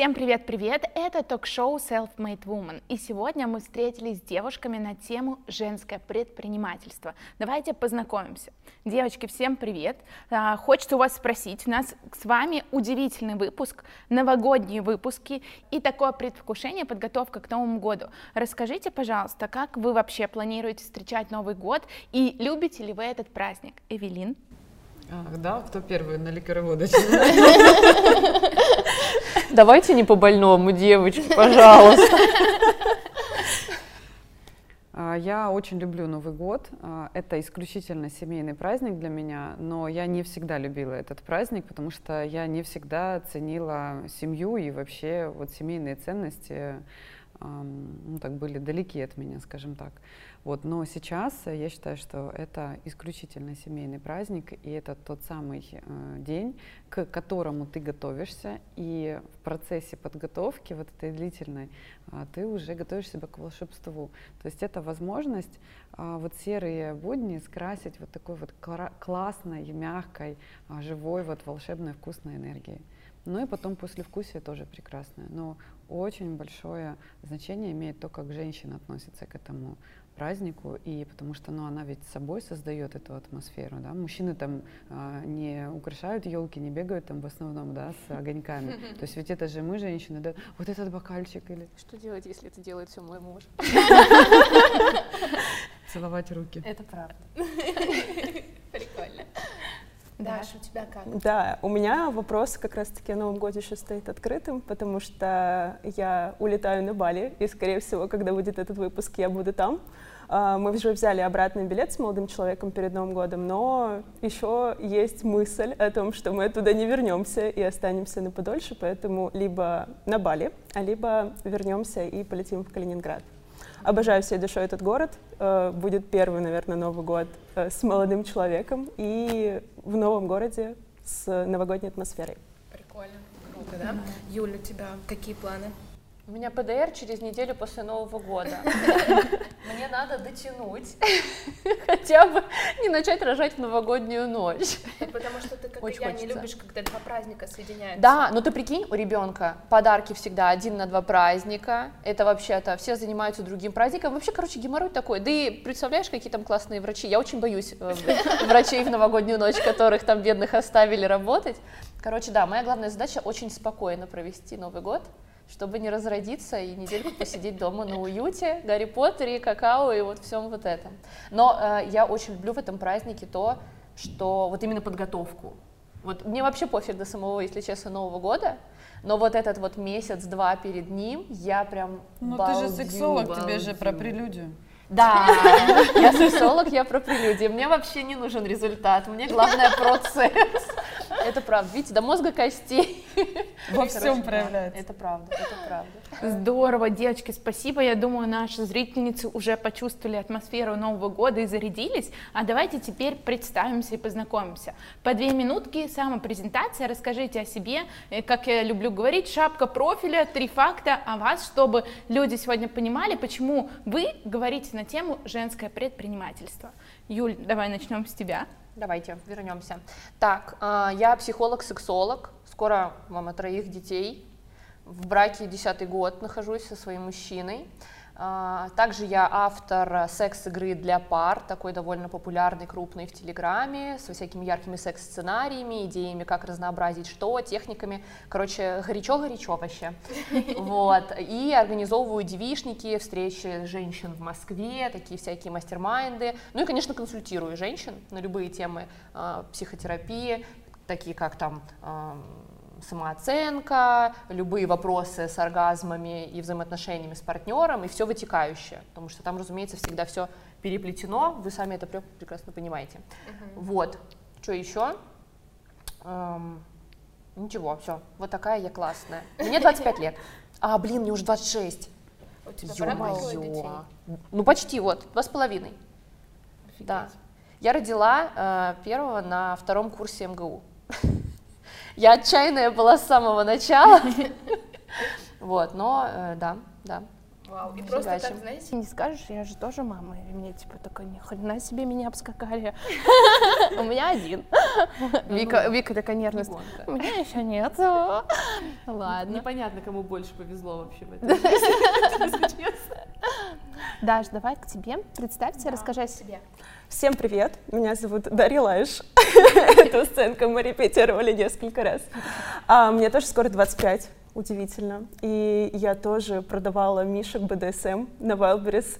Всем привет-привет! Это ток-шоу Self-Made Woman. И сегодня мы встретились с девушками на тему женское предпринимательство. Давайте познакомимся. Девочки, всем привет! А, хочется у вас спросить, у нас с вами удивительный выпуск, новогодние выпуски и такое предвкушение, подготовка к Новому году. Расскажите, пожалуйста, как вы вообще планируете встречать Новый год и любите ли вы этот праздник? Эвелин? Ах, да, кто первый на ликероводочку? Давайте не по больному, девочки, пожалуйста. А, я очень люблю Новый год. А, это исключительно семейный праздник для меня, но я не всегда любила этот праздник, потому что я не всегда ценила семью и вообще вот семейные ценности ну, так были далеки от меня, скажем так. Вот, но сейчас я считаю, что это исключительно семейный праздник, и это тот самый э, день, к которому ты готовишься, и в процессе подготовки, вот этой длительной, э, ты уже готовишь себя к волшебству. То есть это возможность э, вот серые будни скрасить вот такой вот классной, мягкой, э, живой, вот волшебной, вкусной энергией. Ну и потом послевкусие тоже прекрасное. Но очень большое значение имеет то, как женщина относится к этому празднику, и потому что ну, она ведь собой создает эту атмосферу. Да? Мужчины там а, не украшают елки, не бегают там в основном да, с огоньками. То есть ведь это же мы, женщины, да, вот этот бокальчик или... Что делать, если это делает все мой муж? Целовать руки. Это правда. Прикольно. Даш, у тебя как? Да, у меня вопрос как раз-таки о Новом годе еще стоит открытым, потому что я улетаю на Бали, и, скорее всего, когда будет этот выпуск, я буду там. А, мы уже взяли обратный билет с молодым человеком перед Новым годом, но еще есть мысль о том, что мы туда не вернемся и останемся на подольше, поэтому либо на Бали, а либо вернемся и полетим в Калининград. Обожаю всей душой этот город. Э, будет первый, наверное, Новый год э, с молодым человеком и в новом городе с новогодней атмосферой. Прикольно, круто, да? Юля, у тебя какие планы? У меня ПДР через неделю после Нового года. Мне надо дотянуть, хотя бы не начать рожать в новогоднюю ночь. Потому что ты, как Очень и я, хочется. не любишь, когда два праздника соединяются. Да, но ты прикинь, у ребенка подарки всегда один на два праздника. Это вообще-то все занимаются другим праздником. Вообще, короче, геморрой такой. Да и представляешь, какие там классные врачи. Я очень боюсь э, врачей в новогоднюю ночь, которых там бедных оставили работать. Короче, да, моя главная задача очень спокойно провести Новый год чтобы не разродиться и недельку посидеть дома на уюте, Гарри Поттере, какао и вот всем вот этом. Но э, я очень люблю в этом празднике то, что вот именно подготовку. Вот мне вообще пофиг до самого, если честно, Нового года, но вот этот вот месяц-два перед ним я прям Ну ты же сексолог, балдю. тебе же про прелюдию. Да, я сексолог, я про прелюдии. Мне вообще не нужен результат, мне главное процесс. Это правда. Видите, до мозга костей. Во всем проявляется. Это правда, это правда. Здорово, девочки, спасибо. Я думаю, наши зрительницы уже почувствовали атмосферу Нового года и зарядились. А давайте теперь представимся и познакомимся. По две минутки самопрезентация. Расскажите о себе. Э, как я люблю говорить, шапка профиля, три факта о вас, чтобы люди сегодня понимали, почему вы говорите на тему женское предпринимательство. Юль, давай начнем с тебя. Давайте вернемся. Так, а, я психолог-сексолог. Скоро мама троих детей. В браке десятый год нахожусь со своим мужчиной. А, также я автор секс-игры для пар, такой довольно популярный, крупный в Телеграме, со всякими яркими секс-сценариями, идеями, как разнообразить что, техниками. Короче, горячо-горячо вообще. Вот. И организовываю девишники, встречи женщин в Москве, такие всякие мастер-майнды. Ну и, конечно, консультирую женщин на любые темы э, психотерапии, такие как там самооценка, любые вопросы с оргазмами и взаимоотношениями с партнером и все вытекающее, потому что там, разумеется, всегда все переплетено, вы сами это прекрасно понимаете. Uh-huh. Вот, что еще? Эм, ничего, все, вот такая я классная. Мне 25 лет. А, блин, мне уже 26. У тебя Ё-моё. Ну, почти, вот, два с половиной. Да. Я родила э, первого на втором курсе МГУ. Я отчаянная была с самого начала. Вот, но э, да, да. Вау, и просто так, знаете, не скажешь, я же тоже мама, и мне типа такой, ни хрена себе меня обскакали. У меня один. Вика, Вика такая нервная. гонка. У меня еще нет. Ладно. Непонятно, кому больше повезло вообще в честно. Даш, давай к тебе. Представься, расскажи о себе. Всем привет, меня зовут Дарья Лайш. Эту сценку мы репетировали несколько раз. А, мне тоже скоро 25, удивительно. И я тоже продавала мишек БДСМ на Wildberries.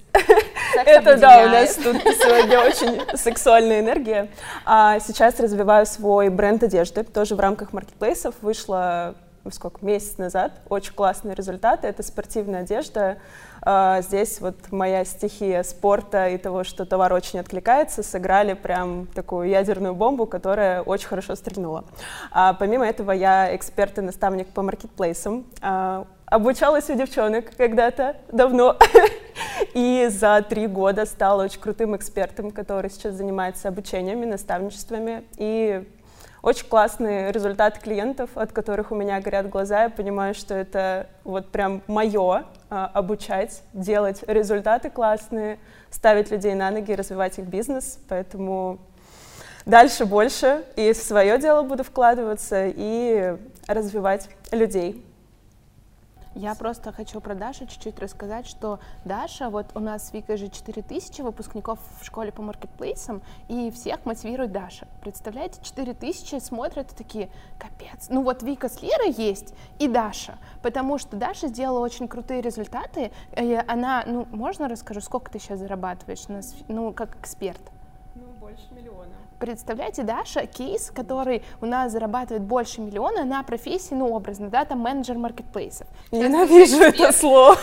Это да, у нас тут сегодня очень сексуальная энергия. А сейчас развиваю свой бренд одежды, тоже в рамках маркетплейсов. Вышла сколько, месяц назад. Очень классные результаты. Это спортивная одежда. А, Здесь вот моя стихия спорта и того, что товар очень откликается, сыграли прям такую ядерную бомбу, которая очень хорошо стрельнула. А помимо этого я эксперт и наставник по маркетплейсам. А, Обучалась у девчонок когда-то, давно. И за три года стала очень крутым экспертом, который сейчас занимается обучениями, наставничествами. И очень классные результаты клиентов, от которых у меня горят глаза. Я понимаю, что это вот прям мое обучать, делать результаты классные, ставить людей на ноги, развивать их бизнес. Поэтому дальше больше и в свое дело буду вкладываться и развивать людей. Я просто хочу про Дашу чуть-чуть рассказать, что Даша, вот у нас с Викой же 4000 выпускников в школе по маркетплейсам, и всех мотивирует Даша. Представляете, 4000 смотрят и такие, капец. Ну вот Вика с Лерой есть и Даша, потому что Даша сделала очень крутые результаты. И она, ну, можно расскажу, сколько ты сейчас зарабатываешь, ну, как эксперт? Представляете, Даша, кейс, который у нас зарабатывает больше миллиона на профессии, ну, образно, да, там менеджер маркетплейсов. Ненавижу это слово.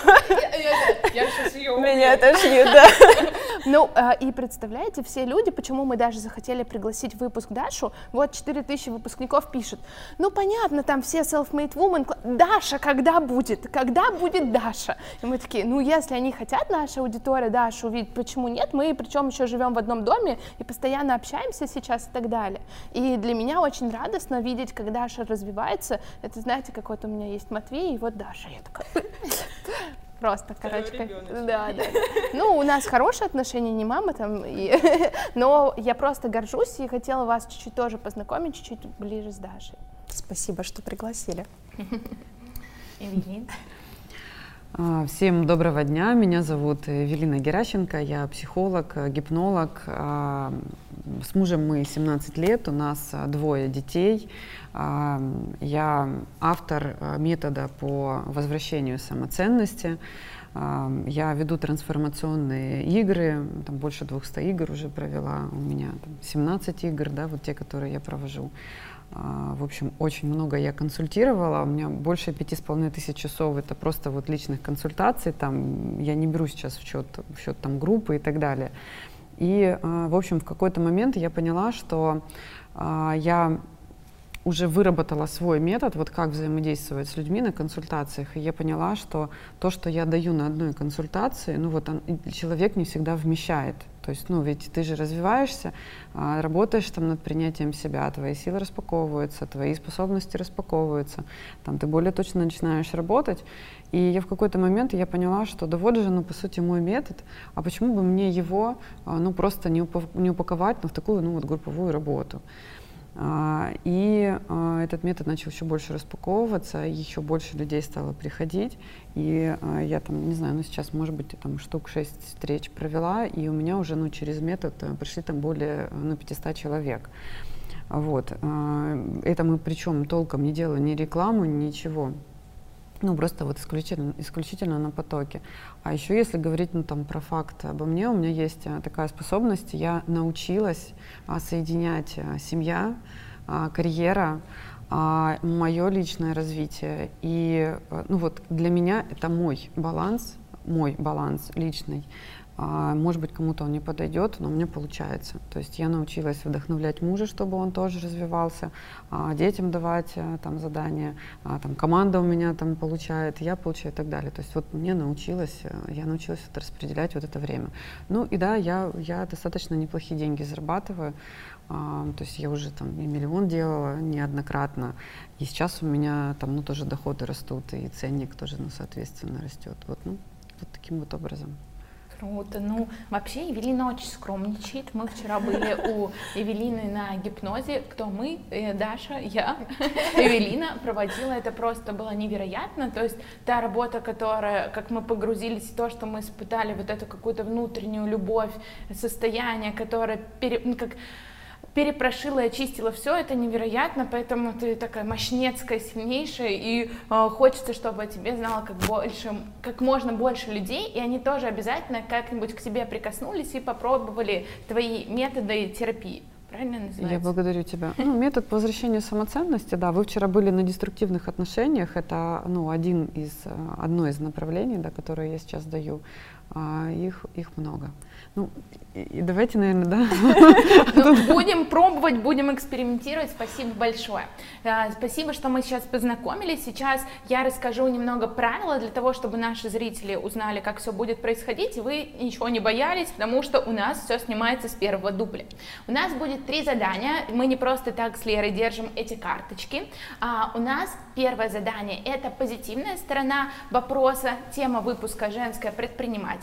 Я сейчас ее Меня тошнит, да. Ну, а, и представляете, все люди, почему мы даже захотели пригласить выпуск Дашу, вот 4000 выпускников пишут, ну, понятно, там все self-made woman, Даша, когда будет? Когда будет Даша? И мы такие, ну, если они хотят, наша аудитория Дашу увидеть, почему нет? Мы, причем, еще живем в одном доме и постоянно общаемся сейчас и так далее. И для меня очень радостно видеть, как Даша развивается. Это, знаете, как вот у меня есть Матвей и вот Даша. Я такая... Просто, короче, как- да, да. Ну, у нас хорошие отношения, не мама там, и- но я просто горжусь и хотела вас чуть-чуть тоже познакомить, чуть-чуть ближе с Дашей. Спасибо, что пригласили. Эвелин. А, Всем доброго дня. Меня зовут Евелина Геращенко. Я психолог, гипнолог. С мужем мы 17 лет, у нас а, двое детей. А, Я автор а, метода по возвращению самоценности. Я веду трансформационные игры, там больше 200 игр уже провела. У меня там 17 игр, да, вот те, которые я провожу. В общем, очень много я консультировала. У меня больше пяти с половиной тысяч часов это просто вот личных консультаций. Там я не беру сейчас в счет, в счет там группы и так далее. И, а, в общем, в какой-то момент я поняла, что а, я уже выработала свой метод, вот как взаимодействовать с людьми на консультациях, и я поняла, что то, что я даю на одной консультации, ну вот он- человек не всегда вмещает. То есть, ну ведь ты же развиваешься, а, работаешь там над принятием себя, твои силы распаковываются, твои способности распаковываются, там ты более точно начинаешь работать. И я в какой-то момент я поняла, что да вот же, ну по сути мой метод, а почему бы мне его, а, ну просто не, упа- не упаковать ну, в такую, ну вот групповую работу. А, И а, этот метод начал еще больше распаковываться, еще больше людей стало приходить. И я там, не знаю, ну сейчас, может быть, там штук 6 встреч провела, и у меня уже ну, через метод э, пришли там более ну, 500 человек. Вот. Это мы причем толком не делаю ни рекламу, ничего. Ну, просто вот исключительно, исключительно на потоке. А еще если говорить ну, там, про факт обо мне, у меня есть а, такая способность, я научилась а, соединять а, семья, а, карьера, мое личное развитие. И а, ну, вот для меня это мой баланс, мой баланс личный. А, Может быть, кому-то он не подойдет, но меня получается. То есть я научилась вдохновлять мужа, чтобы он тоже развивался, а, детям давать а, там задания, а, там команда у меня там получает, я получаю и так далее. То есть вот мне научилась, э, я научилась вот распределять вот это время. Ну и да, я, я достаточно неплохие деньги зарабатываю. То есть я уже там и миллион делала неоднократно. И сейчас у меня там ну, тоже доходы растут, и ценник тоже, ну, соответственно, растет. Вот, ну, вот таким вот образом. Круто. Ну, вообще Евелина очень скромничает. Мы вчера были у Евелины на гипнозе. Кто мы? Э, Даша, я. Евелина проводила. Это просто было невероятно. То есть та работа, которая, как мы погрузились то, что мы испытали вот эту какую-то внутреннюю любовь, состояние, которое пере, ну, как перепрошила и очистила все, это невероятно, поэтому ты такая мощнецкая, сильнейшая, и э, хочется, чтобы о тебе знало как, больше, как можно больше людей, и они тоже обязательно как-нибудь к тебе прикоснулись и попробовали твои методы терапии. Правильно называется? Я благодарю тебя. Ну, метод возвращения самоценности, да, вы вчера были на деструктивных отношениях, это ну, один из, э, одно из направлений, да, которое я сейчас даю, а их, их много. Ну, и давайте, наверное, да. Ну, будем пробовать, будем экспериментировать. Спасибо большое. А, спасибо, что мы сейчас познакомились. Сейчас я расскажу немного правила для того, чтобы наши зрители узнали, как все будет происходить, и вы ничего не боялись, потому что у нас все снимается с первого дубля. У нас будет три задания. Мы не просто так с Лерой держим эти карточки. А у нас первое задание – это позитивная сторона вопроса, тема выпуска «Женское предпринимательство»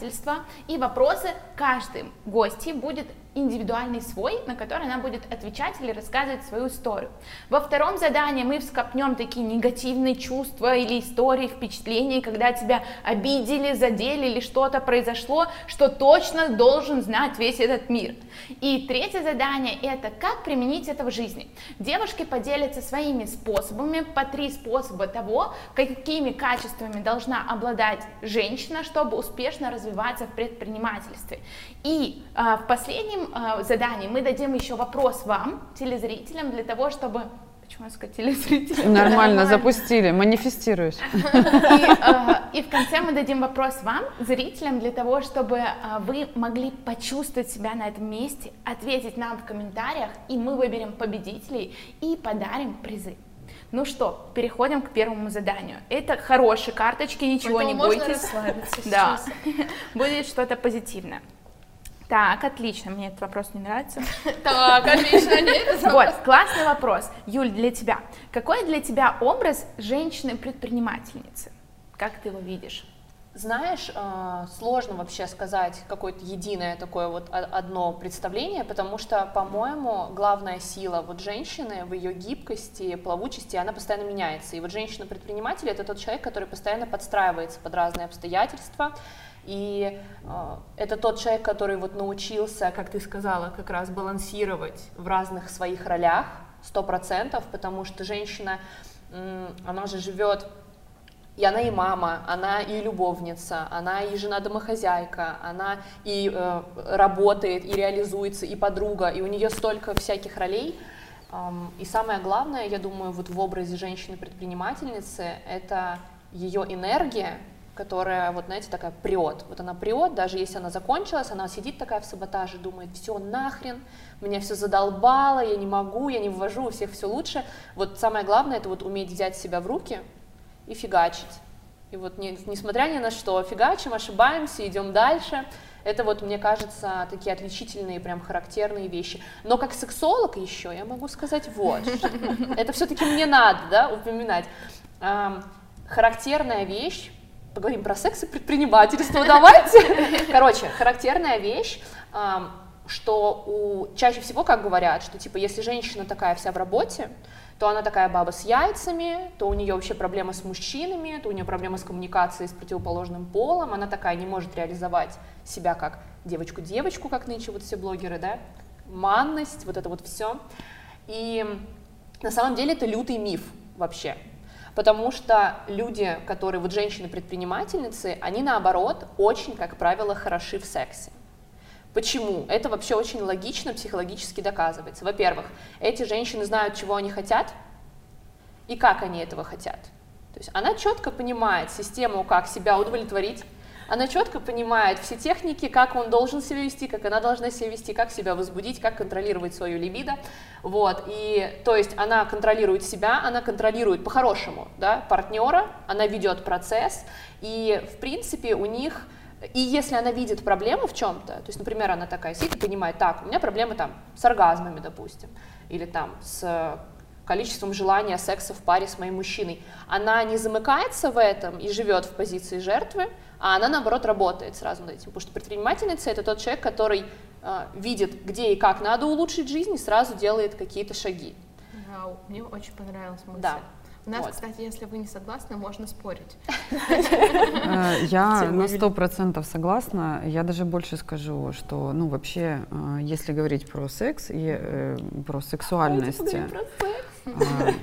и вопросы каждым. Гости будет индивидуальный свой, на который она будет отвечать или рассказывать свою историю. Во втором задании мы вскопнем такие негативные чувства или истории, впечатления, когда тебя обидели, задели или что-то произошло, что точно должен знать весь этот мир. И третье задание – это как применить это в жизни. Девушки поделятся своими способами, по три способа того, какими качествами должна обладать женщина, чтобы успешно развиваться в предпринимательстве. И э, в последнем э, задании мы дадим еще вопрос вам, телезрителям, для того, чтобы Почему я сказать телезрителям? Нормально, запустили, манифестируешь. И, э, и в конце мы дадим вопрос вам, зрителям, для того, чтобы э, вы могли почувствовать себя на этом месте, ответить нам в комментариях, и мы выберем победителей и подарим призы. Ну что, переходим к первому заданию. Это хорошие карточки, ничего Поэтому не можно бойтесь. Да, будет что-то позитивное. Так, отлично, мне этот вопрос не нравится. Так, отлично, нет. Вот, классный вопрос. Юль, для тебя. Какой для тебя образ женщины-предпринимательницы? Как ты его видишь? Знаешь, э, сложно вообще сказать какое-то единое такое вот одно представление, потому что, по-моему, главная сила вот женщины в ее гибкости, плавучести, она постоянно меняется. И вот женщина-предприниматель это тот человек, который постоянно подстраивается под разные обстоятельства. И э, это тот человек, который вот научился, как ты сказала, как раз балансировать в разных своих ролях, сто процентов, потому что женщина, она же живет и она и мама, она и любовница, она и жена-домохозяйка, она и э, работает, и реализуется, и подруга, и у нее столько всяких ролей. И самое главное, я думаю, вот в образе женщины-предпринимательницы, это ее энергия, которая, вот знаете, такая прет. Вот она прет, даже если она закончилась, она сидит такая в саботаже, думает, все нахрен, меня все задолбало, я не могу, я не ввожу, у всех все лучше. Вот самое главное, это вот уметь взять себя в руки, и фигачить. И вот не- несмотря ни на что, фигачим, ошибаемся, идем дальше. Это вот, мне кажется, такие отличительные, прям характерные вещи. Но как сексолог еще я могу сказать вот, это все-таки мне надо, да, упоминать. Характерная вещь, поговорим про секс и предпринимательство, давайте. Короче, характерная вещь, что у, чаще всего, как говорят, что типа если женщина такая вся в работе, то она такая баба с яйцами, то у нее вообще проблемы с мужчинами, то у нее проблемы с коммуникацией с противоположным полом, она такая не может реализовать себя как девочку-девочку, как нынче вот все блогеры, да, манность, вот это вот все. И на самом деле это лютый миф вообще. Потому что люди, которые вот женщины-предпринимательницы, они наоборот очень, как правило, хороши в сексе. Почему? Это вообще очень логично, психологически доказывается. Во-первых, эти женщины знают, чего они хотят и как они этого хотят. То есть она четко понимает систему, как себя удовлетворить, она четко понимает все техники, как он должен себя вести, как она должна себя вести, как себя возбудить, как контролировать свою либидо. Вот. И, то есть она контролирует себя, она контролирует по-хорошему да, партнера, она ведет процесс, и в принципе у них и если она видит проблему в чем-то, то есть, например, она такая сидит и понимает, так, у меня проблемы там с оргазмами, допустим, или там с количеством желания секса в паре с моим мужчиной. Она не замыкается в этом и живет в позиции жертвы, а она, наоборот, работает сразу над этим. Потому что предпринимательница — это тот человек, который э, видит, где и как надо улучшить жизнь, и сразу делает какие-то шаги. Вау, мне очень понравилась мысль. Да. У нас, Вот. кстати, если вы не согласны, можно спорить. Э, Я на сто процентов согласна. Я даже больше скажу, что, ну, вообще, э, если говорить про секс и э, про сексуальность, э,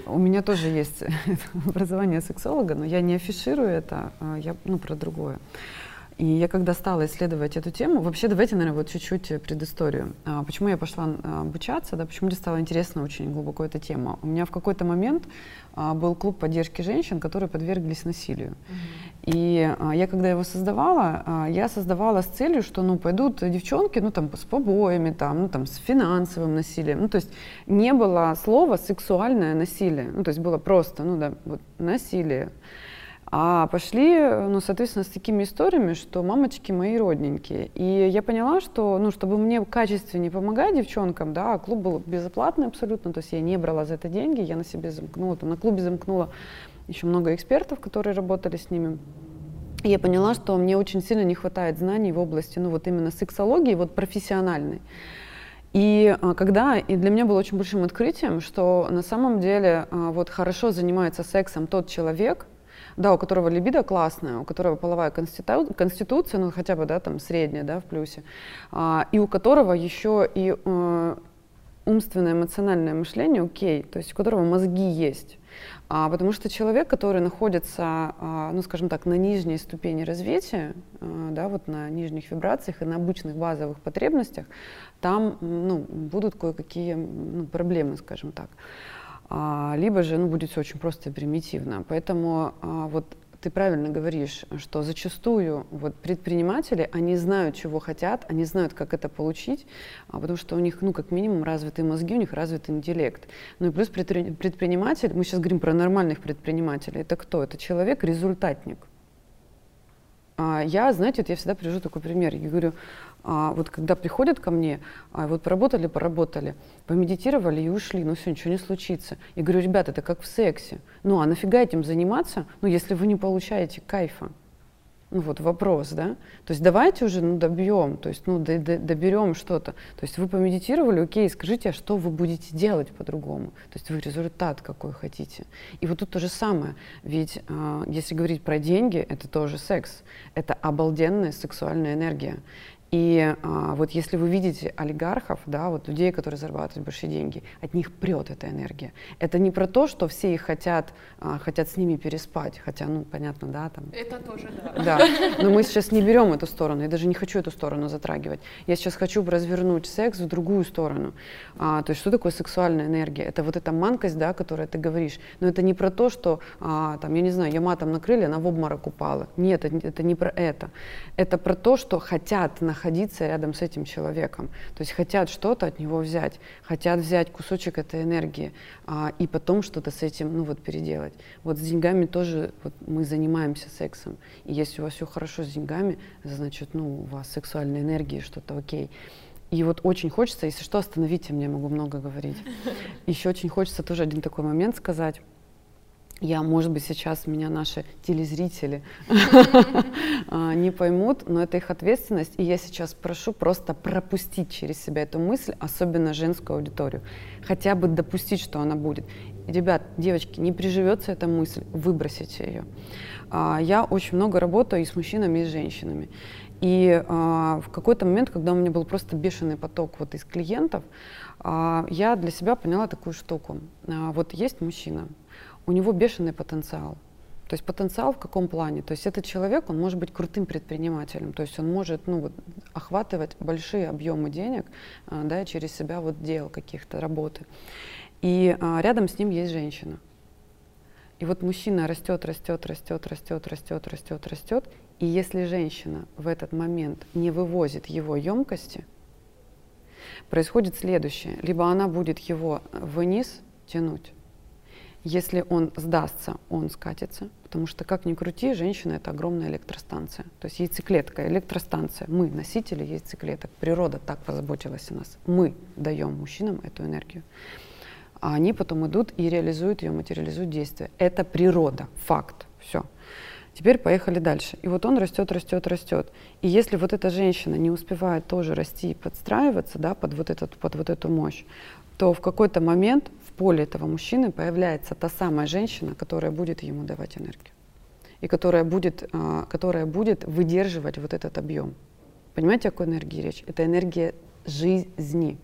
у меня тоже есть образование сексолога, но я не афиширую это, а я, ну, про другое. И я когда стала исследовать эту тему, вообще давайте, наверное, вот чуть-чуть предысторию. А, Почему я пошла а, обучаться, да, почему мне стала интересна очень глубоко эта тема. У меня в какой-то момент а, был клуб поддержки женщин, которые подверглись насилию. И а, я когда его создавала, а, я создавала с целью, что ну пойдут девчонки, ну там с побоями, там, ну там с финансовым насилием. Ну то есть не было слова сексуальное насилие. Ну то есть было просто, ну да, вот насилие. А пошли, ну, соответственно, с такими историями, что мамочки мои родненькие. И я поняла, что, ну, чтобы мне качественнее помогать девчонкам, да, клуб был безоплатный абсолютно, то есть я не брала за это деньги, я на себе замкнула, там, на клубе замкнула еще много экспертов, которые работали с ними. И я поняла, что мне очень сильно не хватает знаний в области, ну, вот именно сексологии, вот профессиональной. И а, когда, и для меня было очень большим открытием, что на самом деле а, вот хорошо занимается сексом тот человек, да, у которого либидо классная, у которого половая конститу- конституция, ну хотя бы, да, там средняя, да, в плюсе, а, и у которого еще и э, умственное, эмоциональное мышление окей, то есть у которого мозги есть. А, потому что человек, который находится, а, ну, скажем так, на нижней ступени развития, а, да, вот на нижних вибрациях и на обычных базовых потребностях, там ну, будут кое-какие ну, проблемы, скажем так. А, либо же ну, будет все очень просто и примитивно. Поэтому а, вот ты правильно говоришь, что зачастую вот предприниматели, они знают, чего хотят, они знают, как это получить, а, потому что у них, ну, как минимум, развитые мозги, у них развитый интеллект. Ну и плюс предпри- предприниматель, мы сейчас говорим про нормальных предпринимателей, это кто? Это человек-результатник. А, я, знаете, вот я всегда привожу такой пример. Я говорю, а, вот когда приходят ко мне, а, вот поработали, поработали, помедитировали и ушли, ну все, ничего не случится. Я говорю, ребята, это как в сексе. Ну а нафига этим заниматься, ну если вы не получаете кайфа? Ну вот вопрос, да? То есть давайте уже, ну добьем, то есть ну д- д- доберем что-то. То есть вы помедитировали, окей, скажите, а что вы будете делать по-другому? То есть вы результат какой хотите. И вот тут то же самое. Ведь а, если говорить про деньги, это тоже секс. Это обалденная сексуальная энергия. И а, вот если вы видите олигархов, да, вот людей, которые зарабатывают большие деньги, от них прет эта энергия. Это не про то, что все их хотят, а, хотят с ними переспать, хотя, ну, понятно, да, там. Это тоже да. Да, но мы сейчас не берем эту сторону, я даже не хочу эту сторону затрагивать. Я сейчас хочу развернуть секс в другую сторону. А, то есть что такое сексуальная энергия? Это вот эта манкость, да, о которой ты говоришь. Но это не про то, что, а, там, я не знаю, ее матом накрыли, она в обморок упала. Нет, это, это не про это. Это про то, что хотят находиться рядом с этим человеком. То есть хотят что-то от него взять, хотят взять кусочек этой энергии а, и потом что-то с этим, ну вот, переделать. Вот с деньгами тоже вот, мы занимаемся сексом. И если у вас все хорошо с деньгами, значит, ну, у вас сексуальная энергия, что-то окей. И вот очень хочется, если что, остановите меня, могу много говорить. Еще очень хочется тоже один такой момент сказать. Я, может быть, сейчас меня наши телезрители а, не поймут, но это их ответственность. И я сейчас прошу просто пропустить через себя эту мысль, особенно женскую аудиторию. Хотя бы допустить, что она будет. Ребят, девочки, не приживется эта мысль, выбросите ее. А, Я очень много работаю и с мужчинами, и с женщинами. И а, в какой-то момент, когда у меня был просто бешеный поток вот из клиентов, я для себя поняла такую штуку. Вот есть мужчина, у него бешеный потенциал. То есть потенциал в каком плане? То есть этот человек, он может быть крутым предпринимателем, то есть он может ну, вот, охватывать большие объемы денег а, да, через себя вот дел каких-то, работы. И а, рядом с ним есть женщина. И вот мужчина растет, растет, растет, растет, растет, растет, растет. И если женщина в этот момент не вывозит его емкости, происходит следующее. Либо она будет его вниз тянуть, если он сдастся, он скатится, потому что, как ни крути, женщина — это огромная электростанция. То есть яйцеклетка, электростанция. Мы — носители яйцеклеток. Природа так позаботилась о нас. Мы даем мужчинам эту энергию. а они потом идут и реализуют ее, материализуют действие. Это природа, факт, все. Теперь поехали дальше. И вот он растет, растет, растет. И если вот эта женщина не успевает тоже расти и подстраиваться да, под, вот этот, под вот эту мощь, то в какой-то момент поле этого мужчины появляется та самая женщина, которая будет ему давать энергию. И которая будет, а, которая будет выдерживать вот этот объем. Понимаете, о какой энергии речь? Это энергия жизни.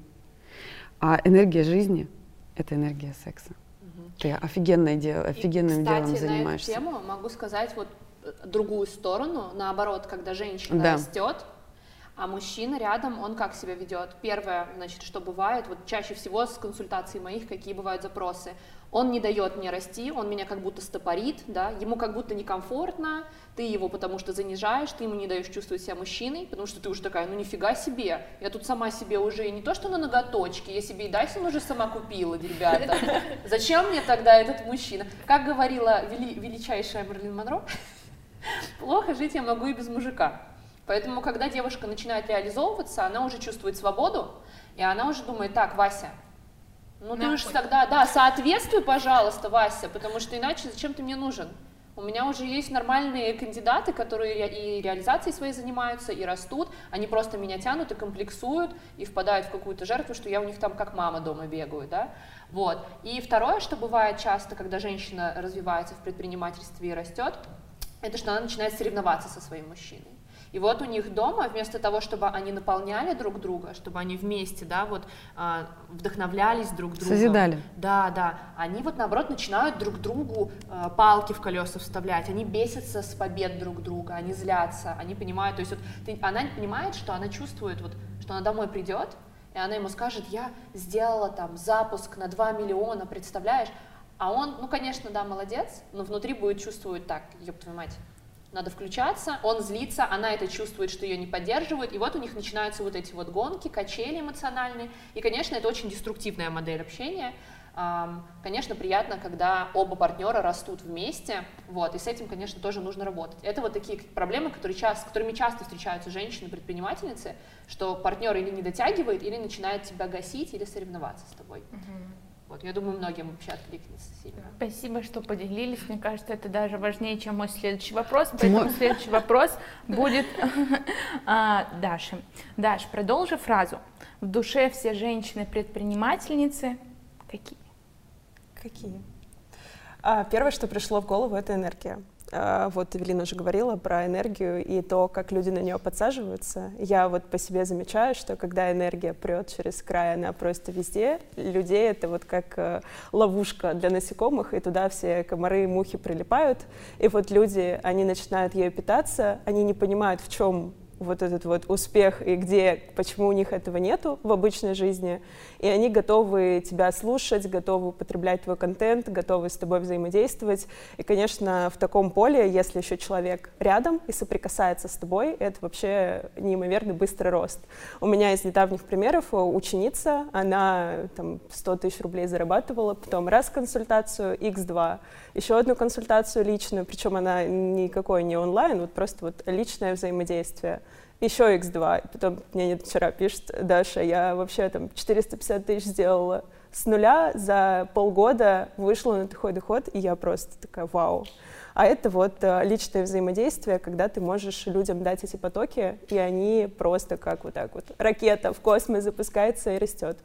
А энергия жизни — это энергия секса. Ты офигенное дело, офигенным и, кстати, делом занимаешься. на эту тему могу сказать вот э, другую сторону, наоборот, когда женщина Да. растет, а мужчина рядом, он как себя ведет? Первое, значит, что бывает, вот чаще всего с консультацией моих, какие бывают запросы. Он не дает мне расти, он меня как будто стопорит, да, ему как будто некомфортно, ты его потому что занижаешь, ты ему не даешь чувствовать себя мужчиной, потому что ты уже такая, ну нифига себе, я тут сама себе уже не то что на ноготочке, я себе и Дайсон уже сама купила, ребята. Зачем мне тогда этот мужчина? Как говорила вели- величайшая Мерлин Монро, плохо жить я могу и без мужика. Поэтому, когда девушка начинает реализовываться, она уже чувствует свободу, и она уже думает, так, Вася, ну ты уж тогда, да, соответствуй, пожалуйста, Вася, потому что иначе зачем ты мне нужен? У меня уже есть нормальные кандидаты, которые и реализацией своей занимаются, и растут, они просто меня тянут и комплексуют, и впадают в какую-то жертву, что я у них там как мама дома бегаю, да, вот. И второе, что бывает часто, когда женщина развивается в предпринимательстве и растет, это что она начинает соревноваться со своим мужчиной. И вот у них дома, вместо того, чтобы они наполняли друг друга, чтобы они вместе, да, вот а, вдохновлялись друг другом. Созидали. Да, да. Они вот наоборот начинают друг другу а, палки в колеса вставлять. Они бесятся с побед друг друга, они злятся, они понимают. То есть вот ты- она понимает, что она чувствует, вот, что она домой придет, и она ему скажет, я сделала там запуск на 2 миллиона, представляешь? А он, ну, конечно, да, молодец, но внутри будет чувствовать так, ёб твою мать, надо включаться, он злится, она это чувствует, что ее не поддерживают, и вот у них начинаются вот эти вот гонки, качели эмоциональные, и, конечно, это очень деструктивная модель общения. Конечно, приятно, когда оба партнера растут вместе, вот, и с этим, конечно, тоже нужно работать. Это вот такие проблемы, которые часто, с которыми часто встречаются женщины-предпринимательницы, что партнер или не дотягивает, или начинает тебя гасить, или соревноваться с тобой. Вот, я думаю, многим вообще откликнется сильно. Спасибо, что поделились. Мне кажется, это даже важнее, чем мой следующий вопрос. Поэтому следующий вопрос будет а, Даше. Даш, продолжи фразу. В душе все женщины-предпринимательницы какие? Какие? А, первое, что пришло в голову, это энергия. А, вот Эвелина уже говорила про энергию и то, как люди на нее подсаживаются. Я вот по себе замечаю, что когда энергия прет через край, она просто везде. Людей это вот как э, ловушка для насекомых, и туда все комары и мухи прилипают. И вот люди, они начинают ею питаться, они не понимают, в чем вот этот вот успех и где, почему у них этого нету в обычной жизни, и они готовы тебя слушать, готовы употреблять твой контент, готовы с тобой взаимодействовать. И, конечно, в таком поле, если еще человек рядом и соприкасается с тобой, это вообще неимоверный быстрый рост. У меня из недавних примеров э, ученица, она там 100 тысяч рублей зарабатывала, потом раз консультацию, x2, еще одну консультацию личную, причем она никакой не онлайн, вот просто вот личное взаимодействие еще x2. И потом мне нет вчера пишет, Даша, я вообще там 450 тысяч сделала с нуля, за полгода вышла на такой доход, и я просто такая, вау. А это вот э, личное взаимодействие, когда ты можешь людям дать эти потоки, и они просто как вот так вот ракета в космос запускается и растет.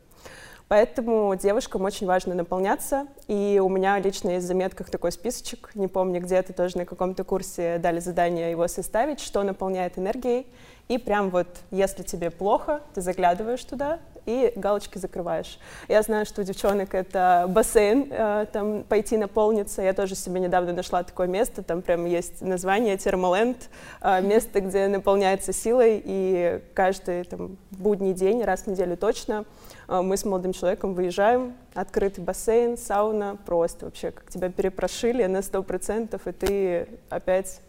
Поэтому девушкам очень важно наполняться. И у меня лично есть в заметках такой списочек, не помню, где-то тоже на каком-то курсе дали задание его составить, что наполняет энергией. И прям вот, если тебе плохо, ты заглядываешь туда и галочки закрываешь. Я знаю, что у девчонок это бассейн, э, там пойти наполниться. Я тоже себе недавно нашла такое место, там прям есть название Термоленд, э, место, где наполняется силой, и каждый там будний день, раз в неделю точно, э, мы с молодым человеком выезжаем, открытый бассейн, сауна, просто вообще как тебя перепрошили на сто процентов, и ты опять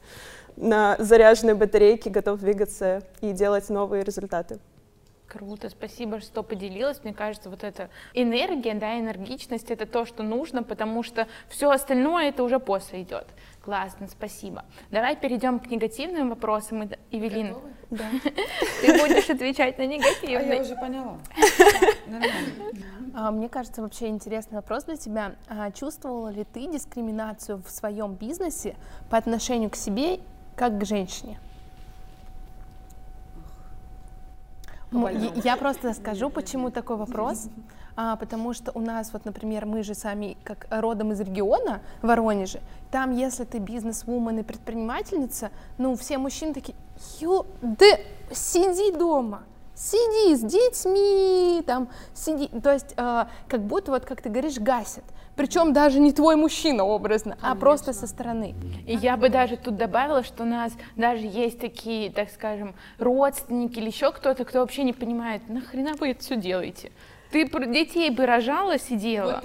на заряженной батарейке готов двигаться и делать новые результаты. Круто, спасибо, что поделилась. Мне кажется, вот эта энергия, да, энергичность это то, что нужно, потому что все остальное это уже после идет. Классно, спасибо. Давай перейдем к негативным вопросам. Эвелин, Да. ты будешь отвечать на А я негативные. уже поняла. А, Мне кажется, вообще интересный вопрос для тебя. А, Чувствовала ли ты дискриминацию в своем бизнесе по отношению к себе как к женщине? Я- просто скажу, почему такой вопрос. А, потому что у нас, вот, например, мы же сами как родом из региона, Воронеже, там, если ты бизнес-вумен и предпринимательница, ну, все мужчины такие, ё, да сиди дома, сиди с детьми, там, сиди, то есть, а, как будто, вот, как ты говоришь, гасят. Причем даже не твой мужчина образно, а просто со стороны. И я бы даже тут добавила, что у нас даже есть такие, так скажем, родственники или еще кто-то, кто вообще не понимает, нахрена вы это все делаете? Ты про детей бы рожала, сидела.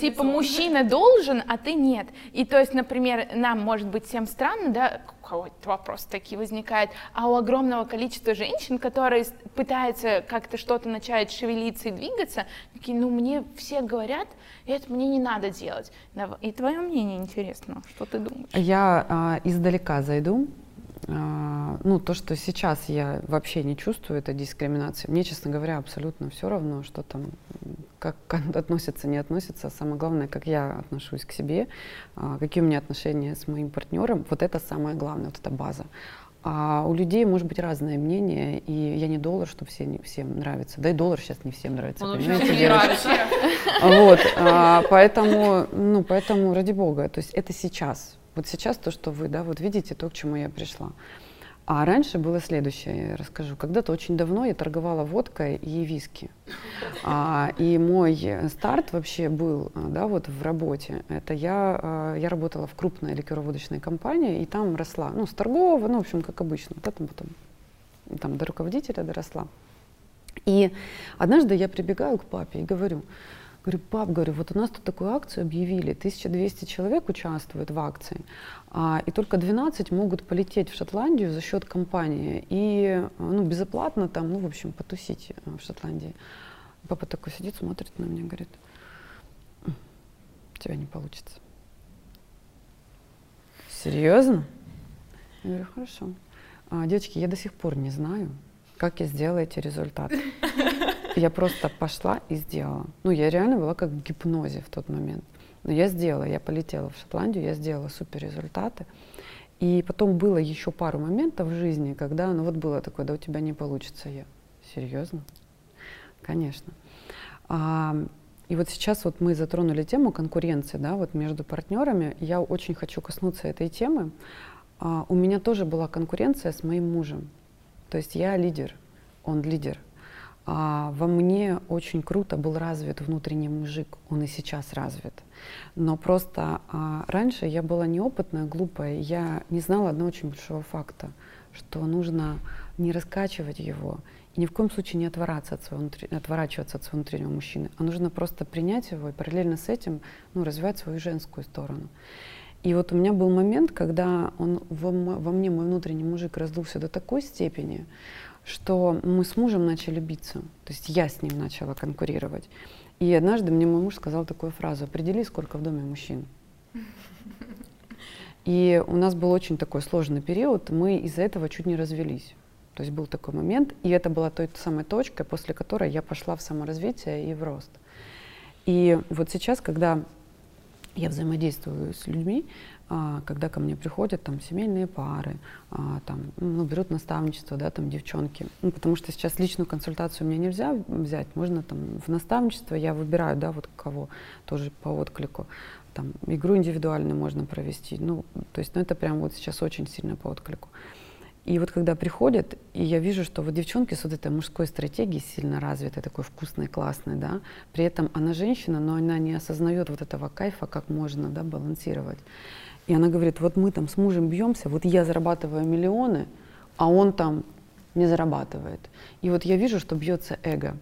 Типа мужчина должен, а ты нет. И то есть, например, нам может быть всем странно, да, у кого-то вопрос такие возникает, а у огромного количества женщин, которые пытаются как-то что-то начать шевелиться и двигаться, такие, ну мне все говорят, это мне не надо делать. И твое мнение интересно, что ты думаешь? Я а, издалека зайду. А, ну, то, что сейчас я вообще не чувствую, это дискриминация. Мне, честно говоря, абсолютно все равно, что там, как относятся, не относятся. Самое главное, как я отношусь к себе, а, какие у меня отношения с моим партнером. Вот это самое главное, вот эта база. А у людей может быть разное мнение, и я не доллар, что все, не- всем нравится. Да и доллар сейчас не всем нравится, Он понимаете, не нравится. Вот, а, поэтому, ну, поэтому, ради бога, то есть это сейчас. Вот сейчас то, что вы, да, вот видите то, к чему я пришла. А раньше было следующее, я расскажу. Когда-то очень давно я торговала водкой и виски. А, и мой старт вообще был, а, да, вот в работе. Это я, а, я работала в крупной ликероводочной компании, и там росла, ну, с торгового, ну, в общем, как обычно. Вот это потом, там, до руководителя доросла. И однажды я прибегаю к папе и говорю, говорю, пап, говорю, вот у нас тут такую акцию объявили, 1200 человек участвует в акции, а, и только 12 могут полететь в Шотландию за счет компании и ну, безоплатно там, ну, в общем, потусить э, в Шотландии. Папа такой сидит, смотрит на меня, говорит, «М, у тебя не получится. Серьезно? Я говорю, хорошо. «А, девочки, я до сих пор не знаю, как я сделала эти результаты. Я просто пошла и сделала. Ну, я реально была как в гипнозе в тот момент. Но я сделала, я полетела в Шотландию, я сделала супер результаты. И потом было еще пару моментов в жизни, когда, ну вот было такое, да у тебя не получится. Я, серьезно? Конечно. А, и вот сейчас вот мы затронули тему конкуренции, да, вот между партнерами. Я очень хочу коснуться этой темы. А, у меня тоже была конкуренция с моим мужем. То есть я лидер, он лидер. А во мне очень круто был развит внутренний мужик, он и сейчас развит. Но просто а, раньше я была неопытная, глупая, я не знала одного очень большого факта, что нужно не раскачивать его и ни в коем случае не отворачиваться от своего, внутри- отворачиваться от своего внутреннего мужчины, а нужно просто принять его и параллельно с этим ну, развивать свою женскую сторону. И вот у меня был момент, когда он во, во мне, мой внутренний мужик, раздулся до такой степени, что мы с мужем начали биться. То есть я с ним начала конкурировать. И однажды мне мой муж сказал такую фразу, определи, сколько в доме мужчин. И у нас был очень такой сложный период, мы из-за этого чуть не развелись. То есть был такой момент, и это была той самой точкой, после которой я пошла в саморазвитие и в рост. И вот сейчас, когда я взаимодействую с людьми, когда ко мне приходят там семейные пары, а, там, ну, берут наставничество, да, там девчонки, ну, потому что сейчас личную консультацию мне нельзя взять, можно там в наставничество, я выбираю, да, вот кого тоже по отклику, там, игру индивидуальную можно провести, ну, то есть, ну, это прям вот сейчас очень сильно по отклику. И вот когда приходят, и я вижу, что вот девчонки с вот этой мужской стратегией сильно развитой, такой вкусной, классной, да, при этом она женщина, но она не осознает вот этого кайфа, как можно, да, балансировать. И она говорит, вот мы там с мужем бьемся, вот я зарабатываю миллионы, а он там не зарабатывает. И вот я вижу, что бьется эго.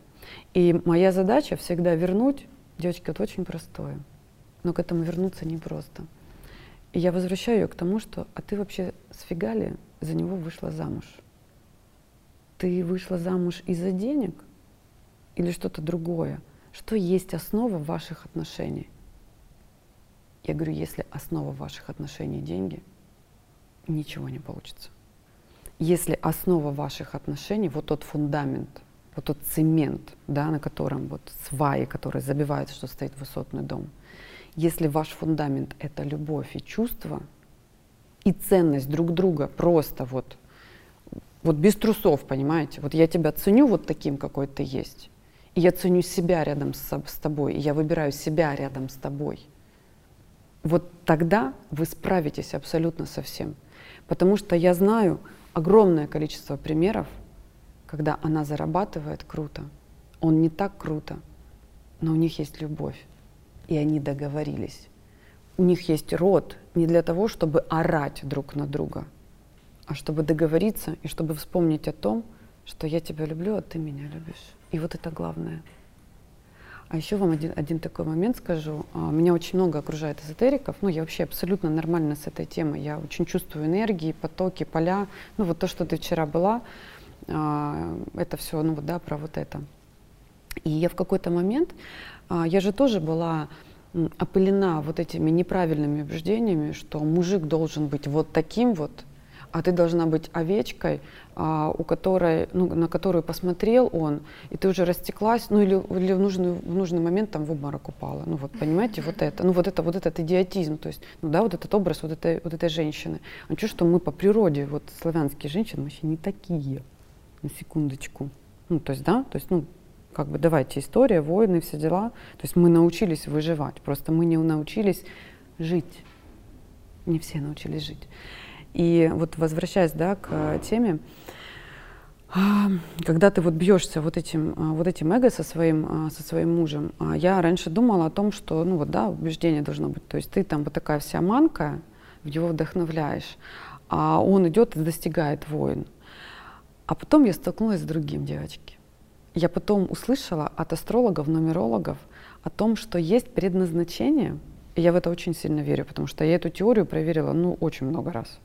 И моя задача всегда вернуть, девочки, это очень простое, но к этому вернуться непросто. И я возвращаю ее к тому, что, а ты вообще сфига ли за него вышла замуж? Ты вышла замуж из-за денег или что-то другое? Что есть основа ваших отношений? Я говорю, если основа ваших отношений деньги, ничего не получится. Если основа ваших отношений, вот тот фундамент, вот тот цемент, да, на котором вот сваи, которые забивают, что стоит высотный дом. Если ваш фундамент — это любовь и чувство, и ценность друг друга просто вот, вот без трусов, понимаете? Вот я тебя ценю вот таким, какой ты есть, и я ценю себя рядом с, с тобой, и я выбираю себя рядом с тобой. Вот тогда вы справитесь абсолютно со всем. Потому что я знаю огромное количество примеров, когда она зарабатывает круто, он не так круто, но у них есть любовь, и они договорились. У них есть род не для того, чтобы орать друг на друга, а чтобы договориться и чтобы вспомнить о том, что я тебя люблю, а ты меня любишь. И вот это главное. А еще вам один, один такой момент скажу. А, меня очень много окружает эзотериков. Ну, я вообще абсолютно нормально с этой темой. Я очень чувствую энергии, потоки, поля. Ну, вот то, что ты вчера была, а, это все, ну, вот, да, про вот это. И я в какой-то момент, а, я же тоже была опылена вот этими неправильными убеждениями, что мужик должен быть вот таким вот, а ты должна быть овечкой, а, у которой, ну, на которую посмотрел он, и ты уже растеклась, ну или, или в, нужный, в нужный момент там в обморок упала. Ну вот, понимаете, вот это, ну вот это, вот этот идиотизм, то есть, ну да, вот этот образ вот этой, вот этой женщины. А что, что мы по природе, вот славянские женщины вообще не такие, на секундочку. Ну, то есть, да, то есть, ну, как бы давайте история, войны, все дела. То есть мы научились выживать, просто мы не научились жить. Не все научились жить. И вот возвращаясь да, к теме, а, когда ты вот бьешься вот этим, а, вот этим эго со своим, а, со своим мужем, я раньше думала о том, что, ну вот, да, убеждение должно быть, то есть ты там вот такая вся манка, его вдохновляешь, а он идет и достигает войн. А потом я столкнулась с другим, девочки. Я потом услышала от астрологов, нумерологов о том, что есть предназначение, и я в это очень сильно верю, потому что я эту теорию проверила, ну, очень много раз.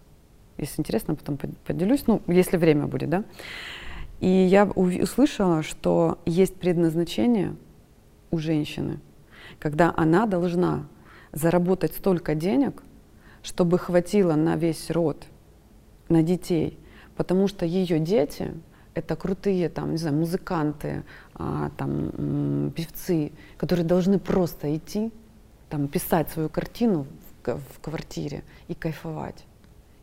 Если интересно, потом поделюсь, ну, если время будет, да. И я услышала, что есть предназначение у женщины, когда она должна заработать столько денег, чтобы хватило на весь род, на детей, потому что ее дети это крутые там, не знаю, музыканты, а, там, певцы, которые должны просто идти, там, писать свою картину в, в квартире и кайфовать.